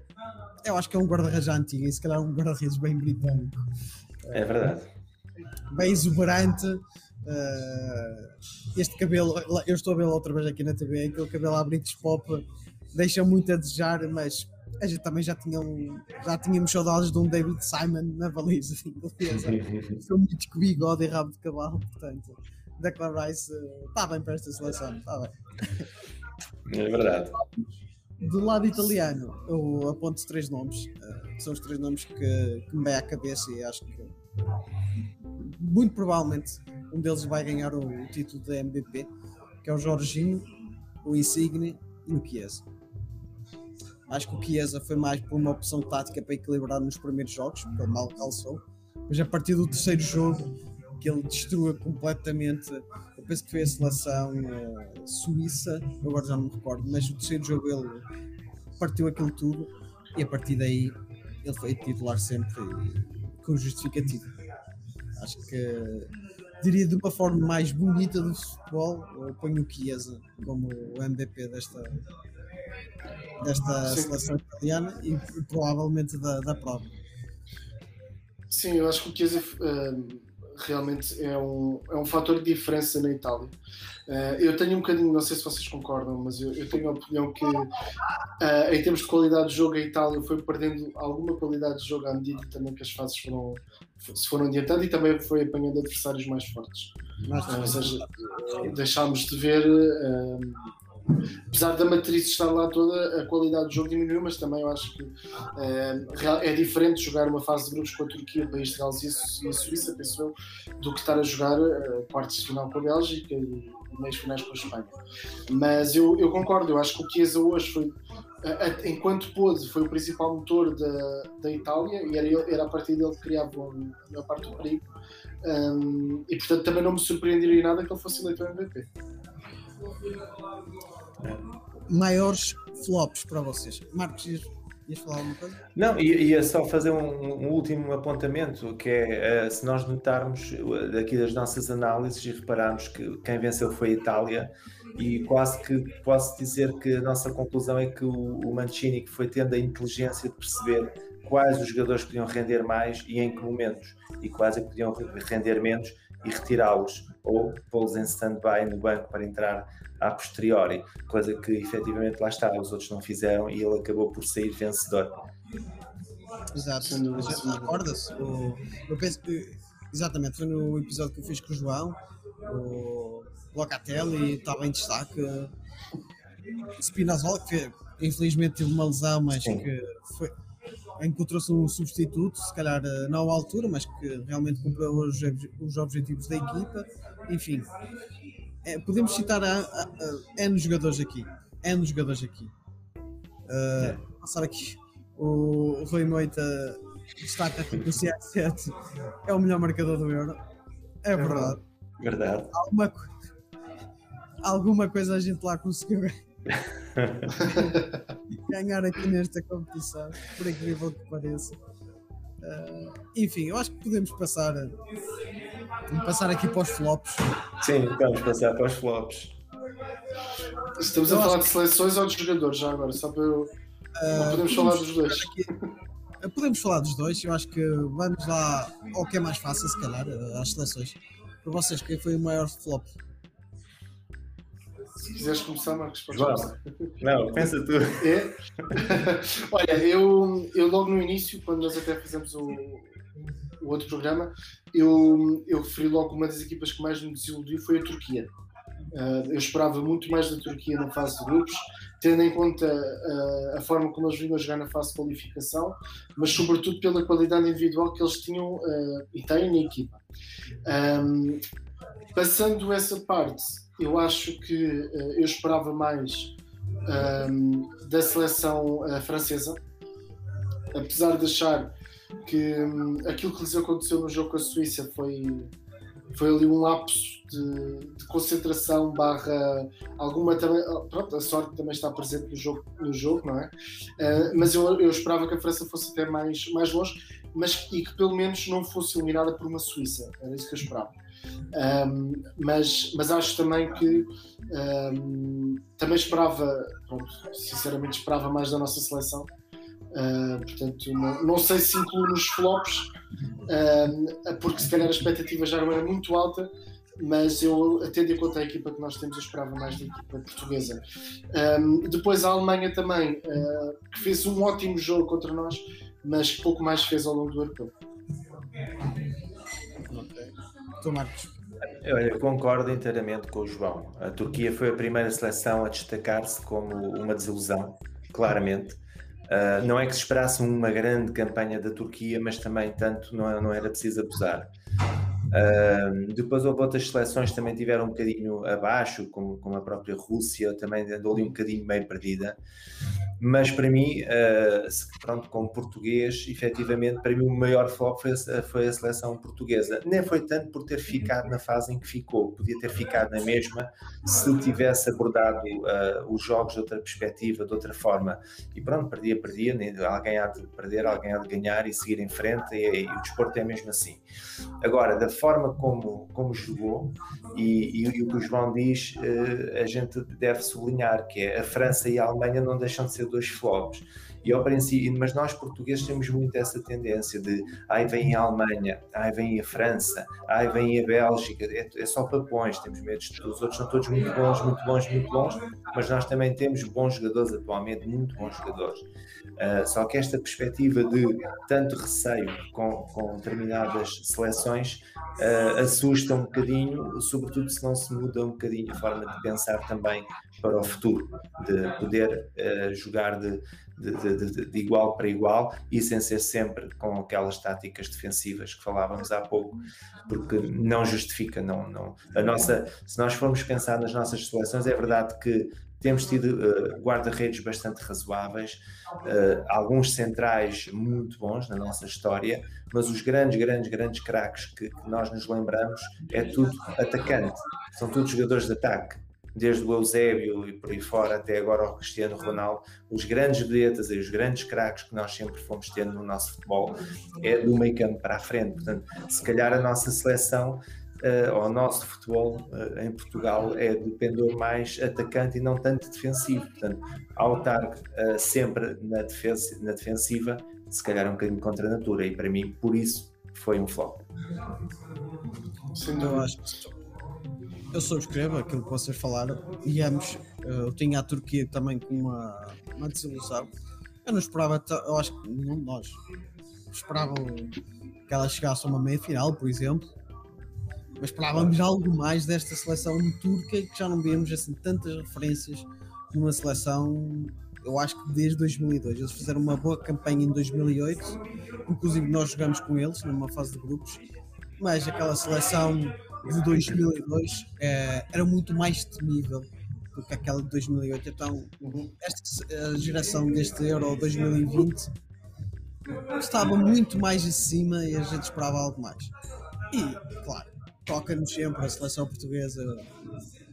eu acho que é um guarda-redes antigo e se calhar um guarda-redes bem britânico. É verdade. Bem exuberante. Uh, este cabelo, eu estou a vê-lo outra vez aqui na TV, aquele cabelo à British Pop deixa muito a desejar, mas a gente também já, tinha um, já tínhamos saudades de um David Simon na baliza inglesa. Sou muito com bigode e rabo de cavalo, portanto, Declan Rice está bem para esta seleção, está bem. É verdade. Do lado italiano, eu aponto três nomes, uh, que são os três nomes que, que me vêm à cabeça e acho que muito provavelmente um deles vai ganhar o, título de MVP, que é o Jorginho, o Insigne e o Chiesa. Acho que o Chiesa foi mais por uma opção tática para equilibrar nos primeiros jogos, porque ele mal calçou, mas a partir do terceiro jogo que ele destrua completamente. Eu penso que foi a seleção uh, suíça, agora já não me recordo, mas o terceiro jogo ele partiu aquilo tudo e a partir daí ele foi titular sempre com justificativo. Acho que diria de uma forma mais bonita do futebol, eu ponho o Chiesa como o MVP desta, desta seleção italiana e, provavelmente da, da prova. Sim, eu acho que o Chiesa uh, realmente é um, é um fator de diferença na Itália. Uh, eu tenho um bocadinho, não sei se vocês concordam, mas eu, eu tenho a opinião que, uh, em termos de qualidade de jogo, a Itália foi perdendo alguma qualidade de jogo à medida também que as fases foram, se foram adiantando e também foi apanhando adversários mais fortes. Uh, ou seja, deixámos de ver apesar da matriz estar lá toda, a qualidade do jogo diminuiu, mas também eu acho que é, é diferente jogar uma fase de grupos com a Turquia, o país de Gales e a Suíça, penso eu, do que estar a jogar uh, quartos de final com a Bélgica e meios finais com a Espanha. Mas eu, eu concordo, eu acho que o Chiesa hoje foi, enquanto pôde, foi o principal motor da, da Itália e era, era a partir dele que criava a maior parte do perigo. Um, e portanto também não me surpreenderia nada que ele fosse eleito MVP maiores flops para vocês. Marcos, ias, ias falar alguma coisa? Não, ia só fazer um, um último apontamento, que é uh, se nós notarmos daqui das nossas análises e repararmos que quem venceu foi a Itália, e quase que posso dizer que a nossa conclusão é que o, o Mancini que foi tendo a inteligência de perceber quais os jogadores podiam render mais e em que momentos, e quais é que podiam render menos e retirá-los ou pô-los em stand-by no banco para entrar a posteriori, coisa que efetivamente lá está, os outros não fizeram e ele acabou por sair vencedor. Exato, recorda-se? Eu penso que exatamente foi no episódio que eu fiz com o João, o Locatelli estava em destaque. Spinazzola, que infelizmente teve uma lesão, mas Sim. que foi, encontrou-se um substituto, se calhar eh, não à altura, mas que realmente cumpriu os, os objetivos da equipa. Enfim, é, podemos citar a, a, a, N jogadores aqui. N jogadores aqui. Uh, é. Passar aqui. O, Rui Moita destaca que o CR7 é o melhor marcador do Euro. É verdade. Verdade. Alguma, alguma coisa a gente lá conseguiu ganhar aqui nesta competição, por incrível que pareça. Uh, enfim, eu acho que podemos passar, passar aqui para os flops. Sim, vamos passar para os flops. Estamos eu a falar de seleções ou de jogadores já agora, só para eu. Uh, podemos, falar dos dois. Aqui, podemos falar dos dois, eu acho que vamos lá ao que é mais fácil, se calhar, às seleções. Para vocês, quem foi o maior flop? Se quiseres começar, Marcos, podes começar. Não, pensa tu. É? Olha, eu, eu logo no início, quando nós até fizemos o, o outro programa, eu, eu referi logo uma das equipas que mais me desiludiu foi a Turquia. Uh, eu esperava muito mais da Turquia na fase de grupos, tendo em conta uh, a forma como eles vinham a jogar na fase de qualificação, mas sobretudo pela qualidade individual que eles tinham uh, e têm na equipa. Um, passando essa parte, eu acho que eu esperava mais um, da seleção francesa, apesar de achar que um, aquilo que lhes aconteceu no jogo com a Suíça foi foi ali um lapso de, de, concentração barra alguma também pronto, a sorte também está presente no jogo, no jogo não é? Uh, mas eu, eu esperava que a França fosse até mais, mais longe mas, e que pelo menos não fosse eliminada por uma Suíça, era isso que eu esperava um, mas, mas acho também que um, também esperava pronto, sinceramente esperava mais da nossa seleção Uh, portanto, não, não, sei se incluo nos flops, uh, porque se calhar a expectativa já não era muito alta, mas eu, tendo em conta a equipa que nós temos, eu esperava mais da equipa portuguesa. Depois a Alemanha também, uh, que fez um ótimo jogo contra nós, mas pouco mais fez ao longo do europeu. Eu concordo inteiramente com o João. A Turquia foi a primeira seleção a destacar-se como uma desilusão, claramente. Uh, não é que se esperasse uma grande campanha da Turquia, mas também tanto não, não era preciso abusar. Uh, depois houve outras seleções que também tiveram um bocadinho abaixo, como, como a própria Rússia, também andou ali um bocadinho meio perdida. Mas para mim, uh, pronto, como português, efetivamente, para mim o maior foco foi a, foi a seleção portuguesa. Nem foi tanto por ter ficado na fase em que ficou, podia ter ficado na mesma se tivesse abordado uh, os jogos de outra perspectiva, de outra forma. E pronto, perdia, perdia, alguém há de perder, alguém há de ganhar e seguir em frente, e, e o desporto é mesmo assim. Agora, da forma como, como jogou, e, e, e o que o João diz, uh, a gente deve sublinhar que é a França e a Alemanha não deixam de ser dois flops. E ao princípio, mas nós portugueses temos muito essa tendência de ai vem a Alemanha, ai vem a França, ai vem a Bélgica, é, é só papões, temos medo de os outros são todos muito bons, muito bons, muito bons, mas nós também temos bons jogadores atualmente, muito bons jogadores. Uh, só que esta perspectiva de tanto receio com, com determinadas seleções uh, assusta um bocadinho, sobretudo se não se muda um bocadinho a forma de pensar também para o futuro, de poder uh, jogar de, de, de, de, igual para igual e sem ser sempre com aquelas táticas defensivas que falávamos há pouco, porque não justifica, não, não. A nossa, se nós formos pensar nas nossas seleções, é verdade que temos tido uh, guarda-redes bastante razoáveis, uh, alguns centrais muito bons na nossa história, mas os grandes, grandes, grandes craques que, que, nós nos lembramos é tudo atacante, são todos jogadores de ataque. Desde o Eusébio e por aí fora até agora o Cristiano Ronaldo, os grandes vedetas e os grandes craques que nós sempre fomos tendo no nosso futebol é do meio campo para a frente. Portanto, se calhar a nossa seleção uh, ao nosso futebol uh, em Portugal é de pendor mais atacante e não tanto defensivo. Portanto, ao estar uh, sempre na, defesa, na defensiva, se calhar é um bocadinho contra a natura. E para mim, por isso, foi um flop. Sim, eu acho eu subscrevo aquilo que vocês falaram e ambos. Eu tinha a Turquia também com uma, uma desilusão. Eu não esperava, eu acho que nenhum de nós esperavam que ela chegasse a uma meia final, por exemplo. Mas esperávamos algo mais desta seleção turca que já não vemos assim tantas referências numa seleção. Eu acho que desde 2002 eles fizeram uma boa campanha em 2008, inclusive nós jogamos com eles numa fase de grupos. Mas aquela seleção de 2002 é, era muito mais temível do que aquela de 2008. Então, esta geração deste Euro 2020 estava muito mais em cima e a gente esperava algo mais. E, claro, toca-nos sempre a seleção portuguesa.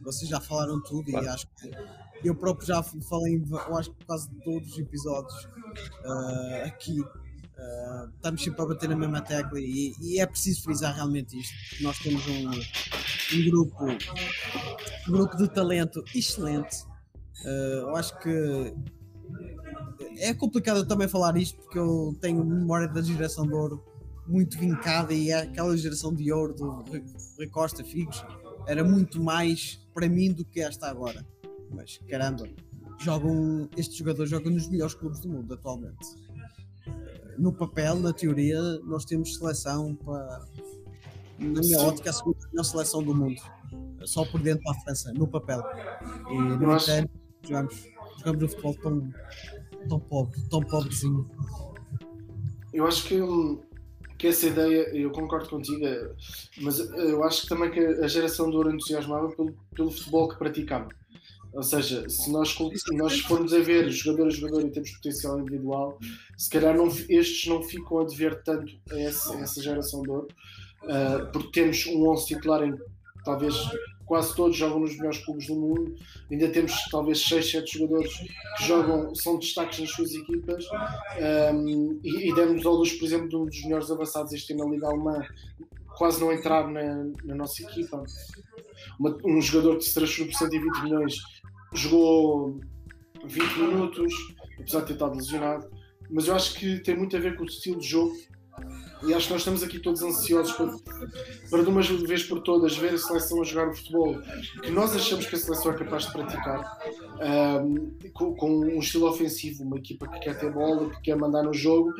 Vocês já falaram tudo claro. e acho que eu próprio já falei, eu acho que quase todos os episódios uh, aqui. Uh, estamos sempre a bater na mesma tecla e, e, é preciso frisar realmente isto. Nós temos um, um grupo, um grupo de talento excelente. Uh, eu acho que é complicado também falar isto porque eu tenho memória da geração de ouro muito vincada e é aquela geração de ouro do Rui Costa, Figos, era muito mais para mim do que esta agora. Mas caramba, jogam, estes jogadores jogam nos melhores clubes do mundo atualmente. No papel, na teoria, nós temos seleção para, na minha ótica, a segunda melhor seleção do mundo. Só por dentro para a França, no papel. E no entanto, jogamos, jogamos um futebol tão, tão pobre, tão pobrezinho. Eu acho que, hum, que essa ideia, eu concordo contigo, mas eu acho que também que a geração de ouro entusiasmava pelo, pelo futebol que praticava. Ou seja, se nós, se nós formos a ver jogador a jogador em termos de potencial individual, se calhar não, estes não ficam a dever tanto a essa, a essa geração de ouro, eh, porque temos um 11 titular em talvez quase todos jogam nos melhores clubes do mundo, ainda temos talvez 6, 7 jogadores que jogam, são destaques nas suas equipas, um, e, e demos ao luz, por exemplo, de um dos melhores avançados este ano na Liga Alemã, quase não entrar na, na nossa equipa. Uma- um jogador que se transferiu por 120 milhões jogou 20 minutos, apesar de ter estado lesionado. Mas eu acho que tem muito a ver com o estilo de jogo. E acho que nós estamos aqui todos ansiosos para, para de uma vez por todas ver a seleção a jogar o futebol que nós achamos que a seleção é capaz de praticar um, com, com um estilo ofensivo, uma equipa que quer ter bola, que quer mandar no jogo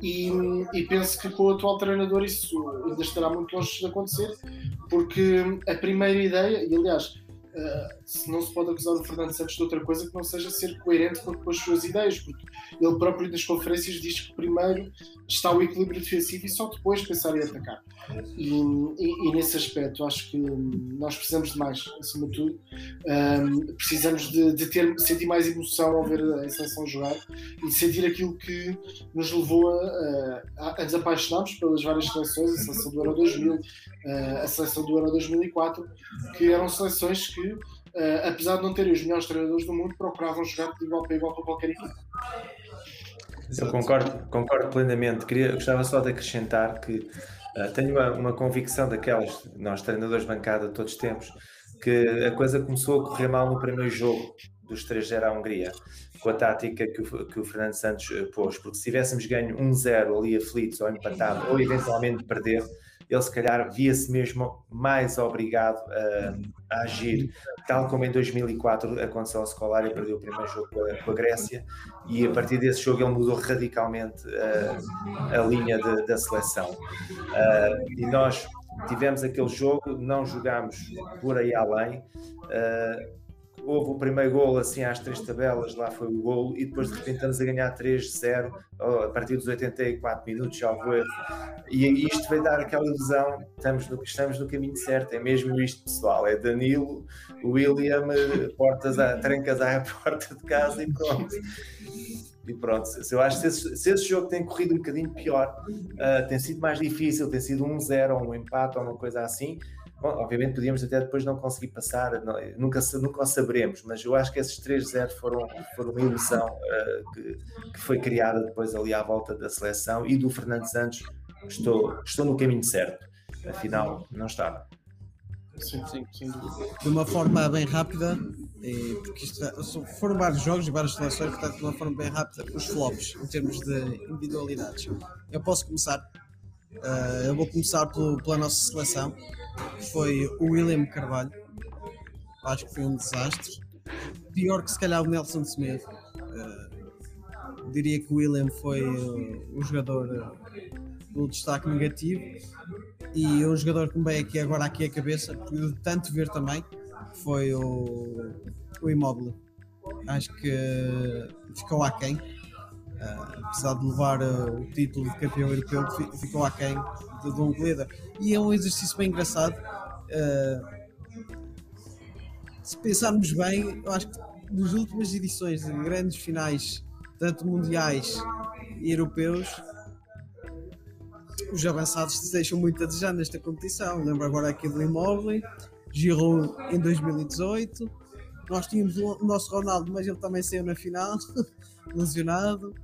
e, e penso que com o atual treinador isso ainda estará muito longe de acontecer porque a primeira ideia, e aliás uh, se não se pode acusar o Fernando Santos de outra coisa que não seja ser coerente com, as suas ideias, porque ele próprio nas conferências diz que primeiro está o equilíbrio defensivo e só depois pensar em atacar. E, e- e nesse aspecto acho que nós precisamos de mais, acima de tudo. Um, precisamos de, de ter, sentir mais emoção ao ver a seleção jogar e sentir aquilo que nos levou a, a, a nos pelas várias seleções, a seleção do Euro 2000, eh, a seleção do Euro 2004, que eram seleções que, eh, apesar de não terem os melhores treinadores do mundo, procuravam jogar de igual para igual com qualquer equipe. Eu concordo, concordo plenamente. Queria, gostava só de acrescentar que ah, tenho uma, uma convicção daquelas, nós treinadores de bancada todos os tempos, que a coisa começou a correr mal no primeiro jogo dos 3-0 à Hungria, com a tática que o, que o Fernando Santos eh, pôs, porque se tivéssemos ganho 1-0 ali aflitos ou empatado, ou eventualmente perder, ele se calhar via-se mesmo mais obrigado a, a agir, tal como em 2004 aconteceu ao Scolari perdeu o primeiro jogo com a, a Grécia, e a partir desse jogo ele mudou radicalmente uh, a linha de, da seleção. Uh, e nós tivemos aquele jogo, não jogámos por aí além. Uh, houve o primeiro gol assim às três tabelas, lá foi o gol, e depois de repente estamos a ganhar 3-0 a partir dos 84 minutos, já houve erro. E isto vai dar aquela ilusão, estamos no, estamos no caminho certo, é mesmo isto pessoal, é Danilo, William, portas a, trancas à porta de casa e pronto. E pronto, eu acho que se esse, se esse jogo tem corrido um bocadinho pior, uh, tem sido mais difícil, tem sido um zero ou um empate ou uma coisa assim, obviamente podíamos até depois não conseguir passar, não, nunca, nunca o saberemos, mas eu acho que esses 3-0 foram, foram uma ilusão uh, que, que, foi criada depois ali à volta da seleção e do Fernando Santos. Estou, estou no caminho certo, afinal não estava. Sim, sim, sim. De uma forma bem rápida, porque isto foram vários jogos e várias seleções, portanto, de uma forma bem rápida, os flops em termos de individualidades. Eu posso começar, uh, eu vou começar pelo, pela nossa seleção que foi o William Carvalho. Acho que foi um desastre. Pior que se calhar o Nelson Semedo. Uh, diria que o William foi uh, o jogador do destaque negativo e um jogador que me veio aqui agora aqui a cabeça, de tanto ver também, foi o, o Immobile. Acho que ficou aquém. Uh, apesar de levar uh, o título de campeão europeu, ficou aquém de, um líder. E é um exercício bem engraçado. Uh, se pensarmos bem, eu acho que nas últimas edições de grandes finais, tanto mundiais e europeus, os avançados deixam muito a desejar nesta competição. Lembro agora aqui do Immobile, Giroud em 2018. Nós tínhamos o nosso Ronaldo, mas ele também saiu na final, lesionado.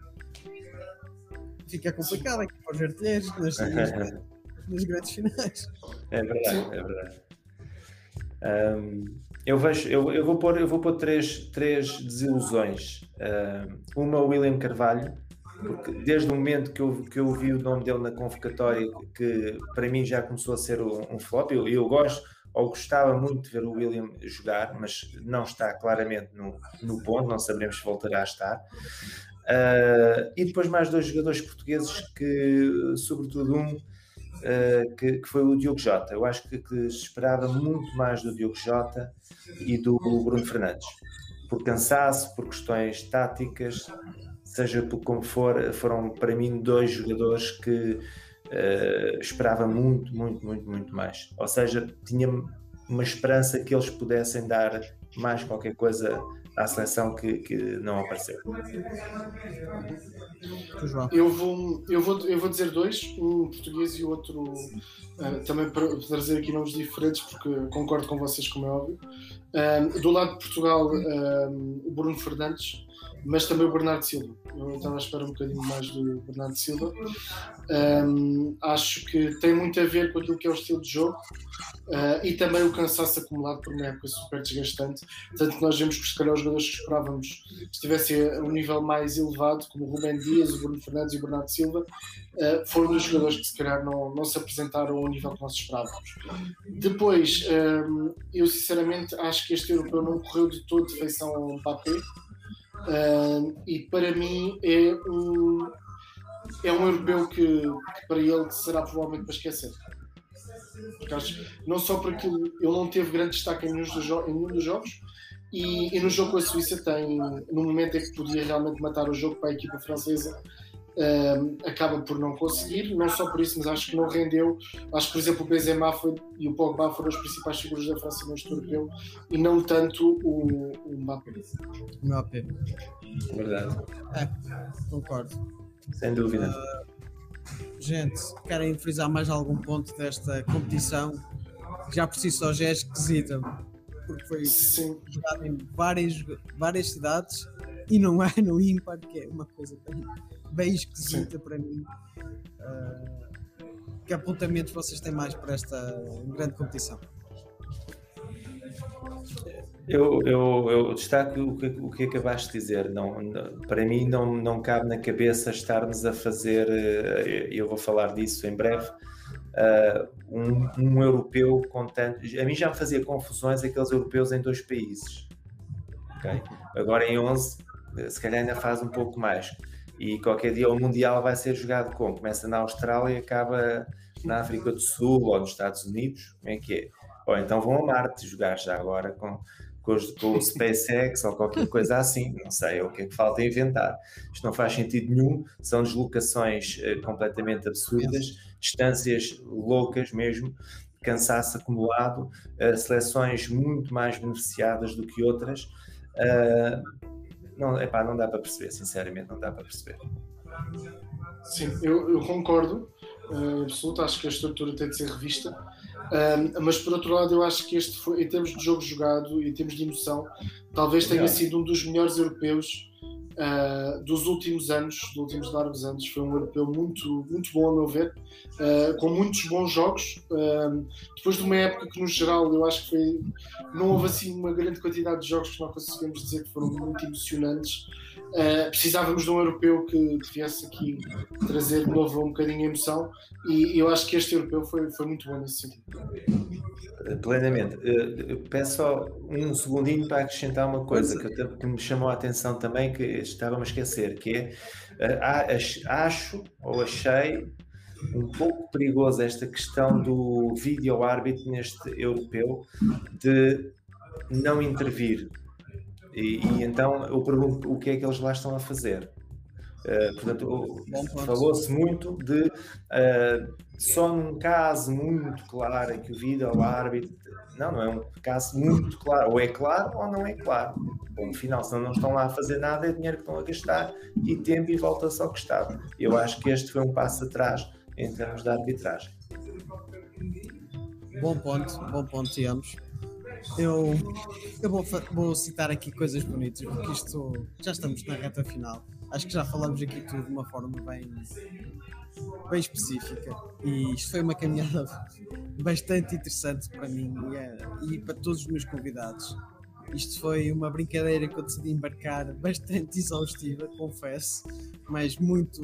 Fica complicado aqui para os artilheiros nas, nas, nas, grandes finais. É verdade, é verdade. Um, eu vejo, eu, eu, vou pôr, eu vou pôr três, três desilusões. Um, uma, William Carvalho, porque desde o momento que eu, que eu vi o nome dele na convocatória, que para mim já começou a ser um, um flop, eu, eu gosto ou gostava muito de ver o William jogar, mas não está claramente no, no ponto, não saberemos se voltará a estar. Uh, e depois mais dois jogadores portugueses que, sobretudo um, uh, que, que, foi o Diogo Jota. Eu acho que, que esperava muito mais do Diogo Jota e do Bruno Fernandes. Por cansaço, por questões táticas, seja por como for, foram para mim dois jogadores que uh, esperava muito, muito, muito, muito mais. Ou seja, tinha uma esperança que eles pudessem dar mais qualquer coisa à seleção que, que não apareceu. Eu vou, eu, vou, eu vou dizer dois, um português e outro uh, também para trazer aqui nomes diferentes, porque concordo com vocês, como é óbvio. Uh, do lado de Portugal, o Bruno Fernandes, mas também o Bernardo Silva. Eu estava à espera um bocadinho mais do Bernardo Silva. Um, acho que tem muito a ver com aquilo que é o estilo de jogo uh, e também o cansaço acumulado por uma época super desgastante. Tanto que nós vemos que, se calhar, os jogadores que esperávamos estivessem a um nível mais elevado, como o Rubem Dias, o Bruno Fernandes e o Bernardo Silva, uh, foram dos jogadores que, se calhar, não, não se apresentaram ao nível que nós esperávamos. Depois, um, eu sinceramente acho que este europeu não correu de todo de feição ao Mbappé. E para mim é um, é um europeu que, que, para ele será provavelmente para esquecer. Não só porque ele não teve grande destaque em nenhum dos, em nenhum dos jogos, e, e, no jogo com a Suíça tem, no momento em que podia realmente matar o jogo para a equipa francesa, acaba por não conseguir, não só por isso, mas acho que não rendeu. Acho que, por exemplo, o Benzema foi, e o Pogba foram as principais figuras da França neste europeu e não tanto o, o Mbappé. O Mbappé. Verdade. É, concordo. Sem dúvida. Uh, gente, querem frisar mais algum ponto desta competição? Já por si só já é esquisita, porque foi Sim. jogado em várias, várias cidades e não é no ímpar, que é uma coisa bem bem esquisita para mim. Uh, que apontamentos vocês têm mais para esta grande competição? Eu, eu, eu destaco o que, o que acabaste de dizer. Não, não, para mim, não, não cabe na cabeça estarmos a fazer, eh, eu vou falar disso em breve, uh, um, um, europeu com tanto. A mim já me fazia confusões aqueles europeus em dois países. Okay? Agora em 11, se calhar ainda faz um pouco mais e qualquer dia o Mundial vai ser jogado como? Começa na Austrália e acaba na África do Sul ou nos Estados Unidos, como é que é? Ou então vão a Marte jogar já agora com, com, os, com o SpaceX ou qualquer coisa assim, não sei, é o que é que falta inventar. Isto não faz sentido nenhum, são deslocações uh, completamente absurdas, distâncias loucas mesmo, cansaço acumulado, uh, seleções muito mais beneficiadas do que outras. Não, epá, não dá para perceber, sinceramente, não dá para perceber. Sim, eu, eu concordo, uh, absoluto, acho que a estrutura tem de ser revista, uh, mas por outro lado, eu acho que este foi, em termos de jogo jogado e em termos de emoção, talvez tenha sido um dos melhores europeus uh, dos últimos anos, dos últimos largos anos. Foi um europeu muito, muito bom, a meu ver, uh, com muitos bons jogos. Uh, depois de uma época que, no geral, eu acho que foi, não houve assim uma grande quantidade de jogos que nós conseguimos dizer que foram muito emocionantes. precisávamos de um europeu que, que viesse aqui trazer de novo um bocadinho de emoção e eu acho que este europeu foi, foi muito bom nesse sentido. Plenamente. peço só um segundinho para acrescentar uma coisa que, eu, que me chamou a atenção também, que estava-me a esquecer, que é, uh, acho ou achei um pouco perigoso esta questão do vídeo árbitro neste europeu de não intervir. E, e, então eu pergunto o que é que eles lá estão a fazer. Uh, portanto, falou-se muito de uh, só num caso muito claro em que o vídeo árbitro não, não é um caso muito claro, ou é claro ou não é claro. Bom, final, se não estão lá a fazer nada, é dinheiro que estão a gastar e tempo e volta-se ao que estava. Eu acho que este foi um passo atrás em termos de arbitragem. Bom ponto, bom ponto, digamos. Eu, eu vou, vou citar aqui coisas bonitas, porque isto já estamos na reta final. Acho que já falamos aqui tudo de uma forma bem, bem específica. E isto foi uma caminhada bastante interessante para mim e, é, e para todos os meus convidados. Isto foi uma brincadeira que eu decidi embarcar bastante exaustiva, confesso, mas muito,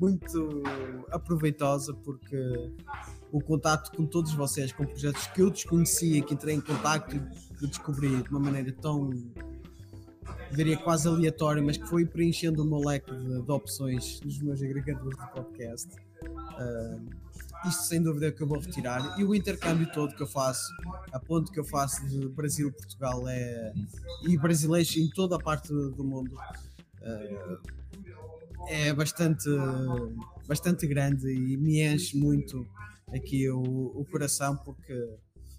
muito aproveitosa porque o contato com todos vocês, com projetos que eu desconhecia, que entrei em contato e descobri de uma maneira tão diria quase aleatório, mas que foi preenchendo o meu leque de, de opções nos meus agregadores de podcast. Uh, isto sem dúvida é que eu vou retirar. E o intercâmbio todo que eu faço, a ponte que eu faço de Brasil-Portugal é, e brasileiros em toda a parte do mundo uh, é bastante, bastante grande e me enche muito aqui o, o coração porque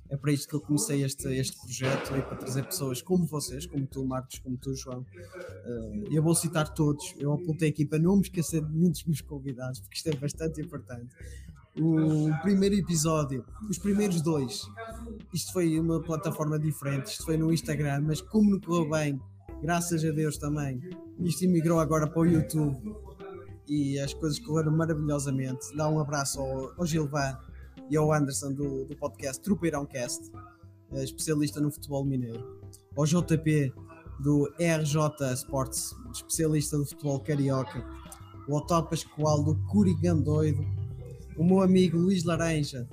é para isto que eu comecei este, este projeto e para trazer pessoas como vocês, como tu, Marcos, como tu, João. Uh, eu vou citar todos, eu apontei aqui para não me esquecer de nenhum dos meus convidados, porque isto é bastante importante. O primeiro episódio, os primeiros dois, isto foi uma plataforma diferente, isto foi no Instagram, mas como não correu bem, graças a Deus também, isto emigrou agora para o YouTube e as coisas correram maravilhosamente. Dá um abraço ao, ao Gilvan e ao Anderson do, do podcast Trupeirão Cast, eh, especialista no futebol mineiro, ao JP do RJ Sports, especialista do futebol carioca, o Otto Pascoal do Curigan Doido, o meu amigo Luís Laranja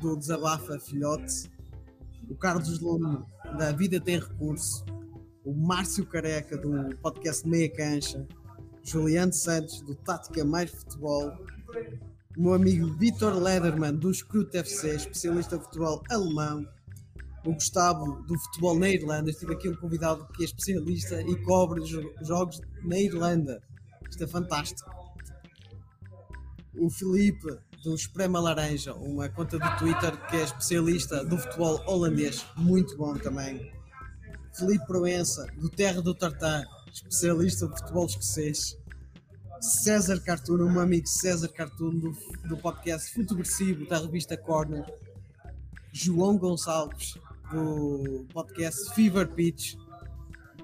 do Desabafa Filhote, o Carlos Lume da Vida Tem Recurso, o Márcio Careca do podcast Meia Cancha, Juliano Santos do Tática Mais Futebol, o meu amigo Vitor Lederman, do Scrut FC, especialista de futebol alemão, o Gustavo, do futebol na Irlanda. Estive aqui um convidado que é especialista e cobre jogos na Irlanda. Isto é fantástico. O Felipe, do Esprema Laranja, uma conta do Twitter que é especialista do futebol holandês, muito bom também. Felipe Proença, do Terra do Tartar, especialista de futebol escocês. César Cartoon, um amigo César Cartoon do, do podcast Futugressivo da revista Corner, João Gonçalves do podcast Fever Pitch,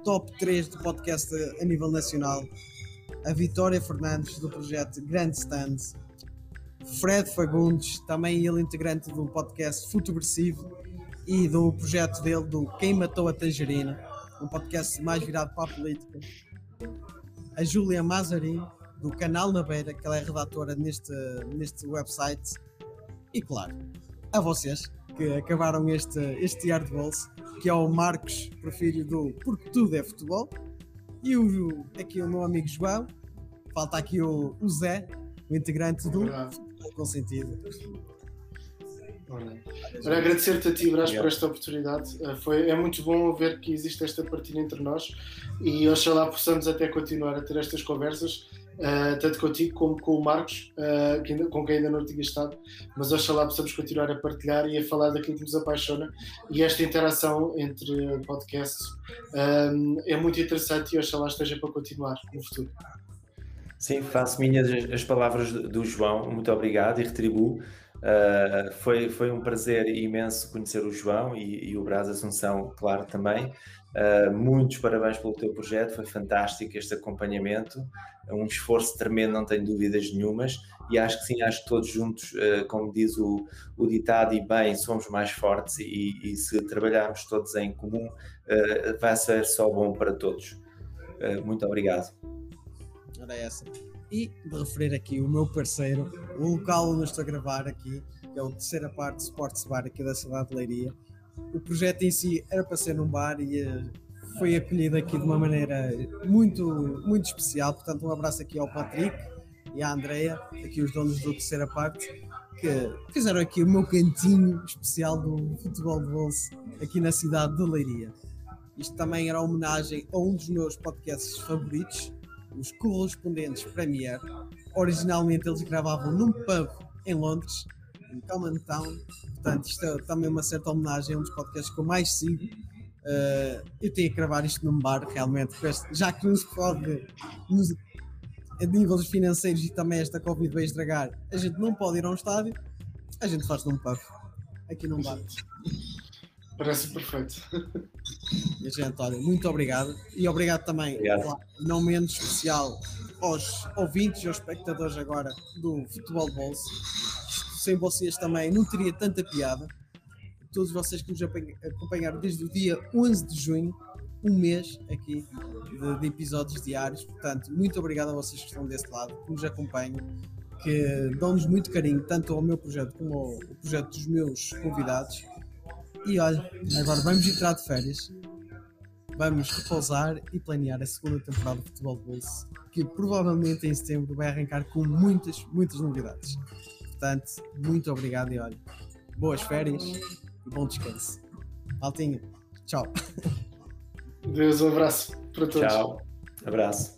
top 3 do podcast a nível nacional, a Vitória Fernandes do projeto Grand Stand, Fred Fagundes, também ele integrante do podcast Futugressivo e do projeto dele do Quem Matou a Tangerina, um podcast mais virado para a política, a Júlia Mazarin do canal na Beira, que ela é redatora neste, neste website. E claro, a vocês que acabaram este, este ar de bolso, que é o Marcos Porfírio do Porque Tudo é Futebol, e o, aqui o meu amigo João, falta aqui o, o Zé, o integrante do Futebol com Sentido. Olha, agradecer-te a ti, Brás, por esta oportunidade. Uh, foi, é muito bom ver que existe esta partilha entre nós e oxalá possamos até continuar a ter estas conversas uh, tanto contigo como com o Marcos, uh, que ainda, com quem ainda não tinha estado, mas oxalá possamos continuar a partilhar e a falar daquilo que nos apaixona. E esta interação entre podcasts um, é muito interessante e oxalá esteja para continuar no futuro. Sim, faço minhas as palavras do João, muito obrigado e retribuo. Uh, foi, foi um prazer imenso conhecer o João e, e o Brás Assunção, claro, também. Uh, muitos parabéns pelo teu projeto, foi fantástico este acompanhamento, é um esforço tremendo, não tenho dúvidas nenhumas, e acho que sim, acho que todos juntos, uh, como diz o, o, ditado, e bem, somos mais fortes, e, e se trabalharmos todos em comum, vai ser só bom para todos. muito obrigado. Era essa e de referir aqui o meu parceiro, o local onde estou a gravar aqui, é o terceira parte Sports Bar aqui da cidade de Leiria. O projeto em si era para ser num bar e eh, foi acolhido aqui de uma maneira muito, muito especial. Portanto, um abraço aqui ao Patrick e à Andrea, aqui os donos do terceira parte, que fizeram aqui o meu cantinho especial do futebol de bolso aqui na cidade de Leiria. Isto também era homenagem a um dos meus podcasts favoritos, os correspondentes Premier. Originalmente eles gravavam num pub em Londres, em Common Town. Portanto, isto é também uma certa homenagem a um dos podcasts que eu mais sigo. Uh, eu tinha que gravar isto num bar, realmente, já que não se pode, nos, a níveis financeiros e também esta Covid vai estragar, a gente não pode ir a um estádio, a gente faz num pub, aqui num bar. Parece perfeito. E, gente, olha, muito obrigado. E obrigado também, obrigado. Claro, não menos especial, aos ouvintes e aos espectadores agora do Futebol de Bolso. Sem vocês também não teria tanta piada. Todos vocês que nos acompanharam desde o dia 11 de junho, um mês aqui de, de episódios diários. Portanto, muito obrigado a vocês que estão desse lado, que nos acompanham, que dão-nos muito carinho, tanto ao meu projeto como ao, projeto dos meus convidados. E olha, agora vamos entrar de férias. vamos repousar e planear a segunda temporada de Futebol de Bolso, que provavelmente em setembro vai arrancar com muitas, muitas novidades. Portanto, muito obrigado e olha, boas férias e bom descanso. Maltinho, tchau. Deus, um abraço para todos. Tchau. Abraço.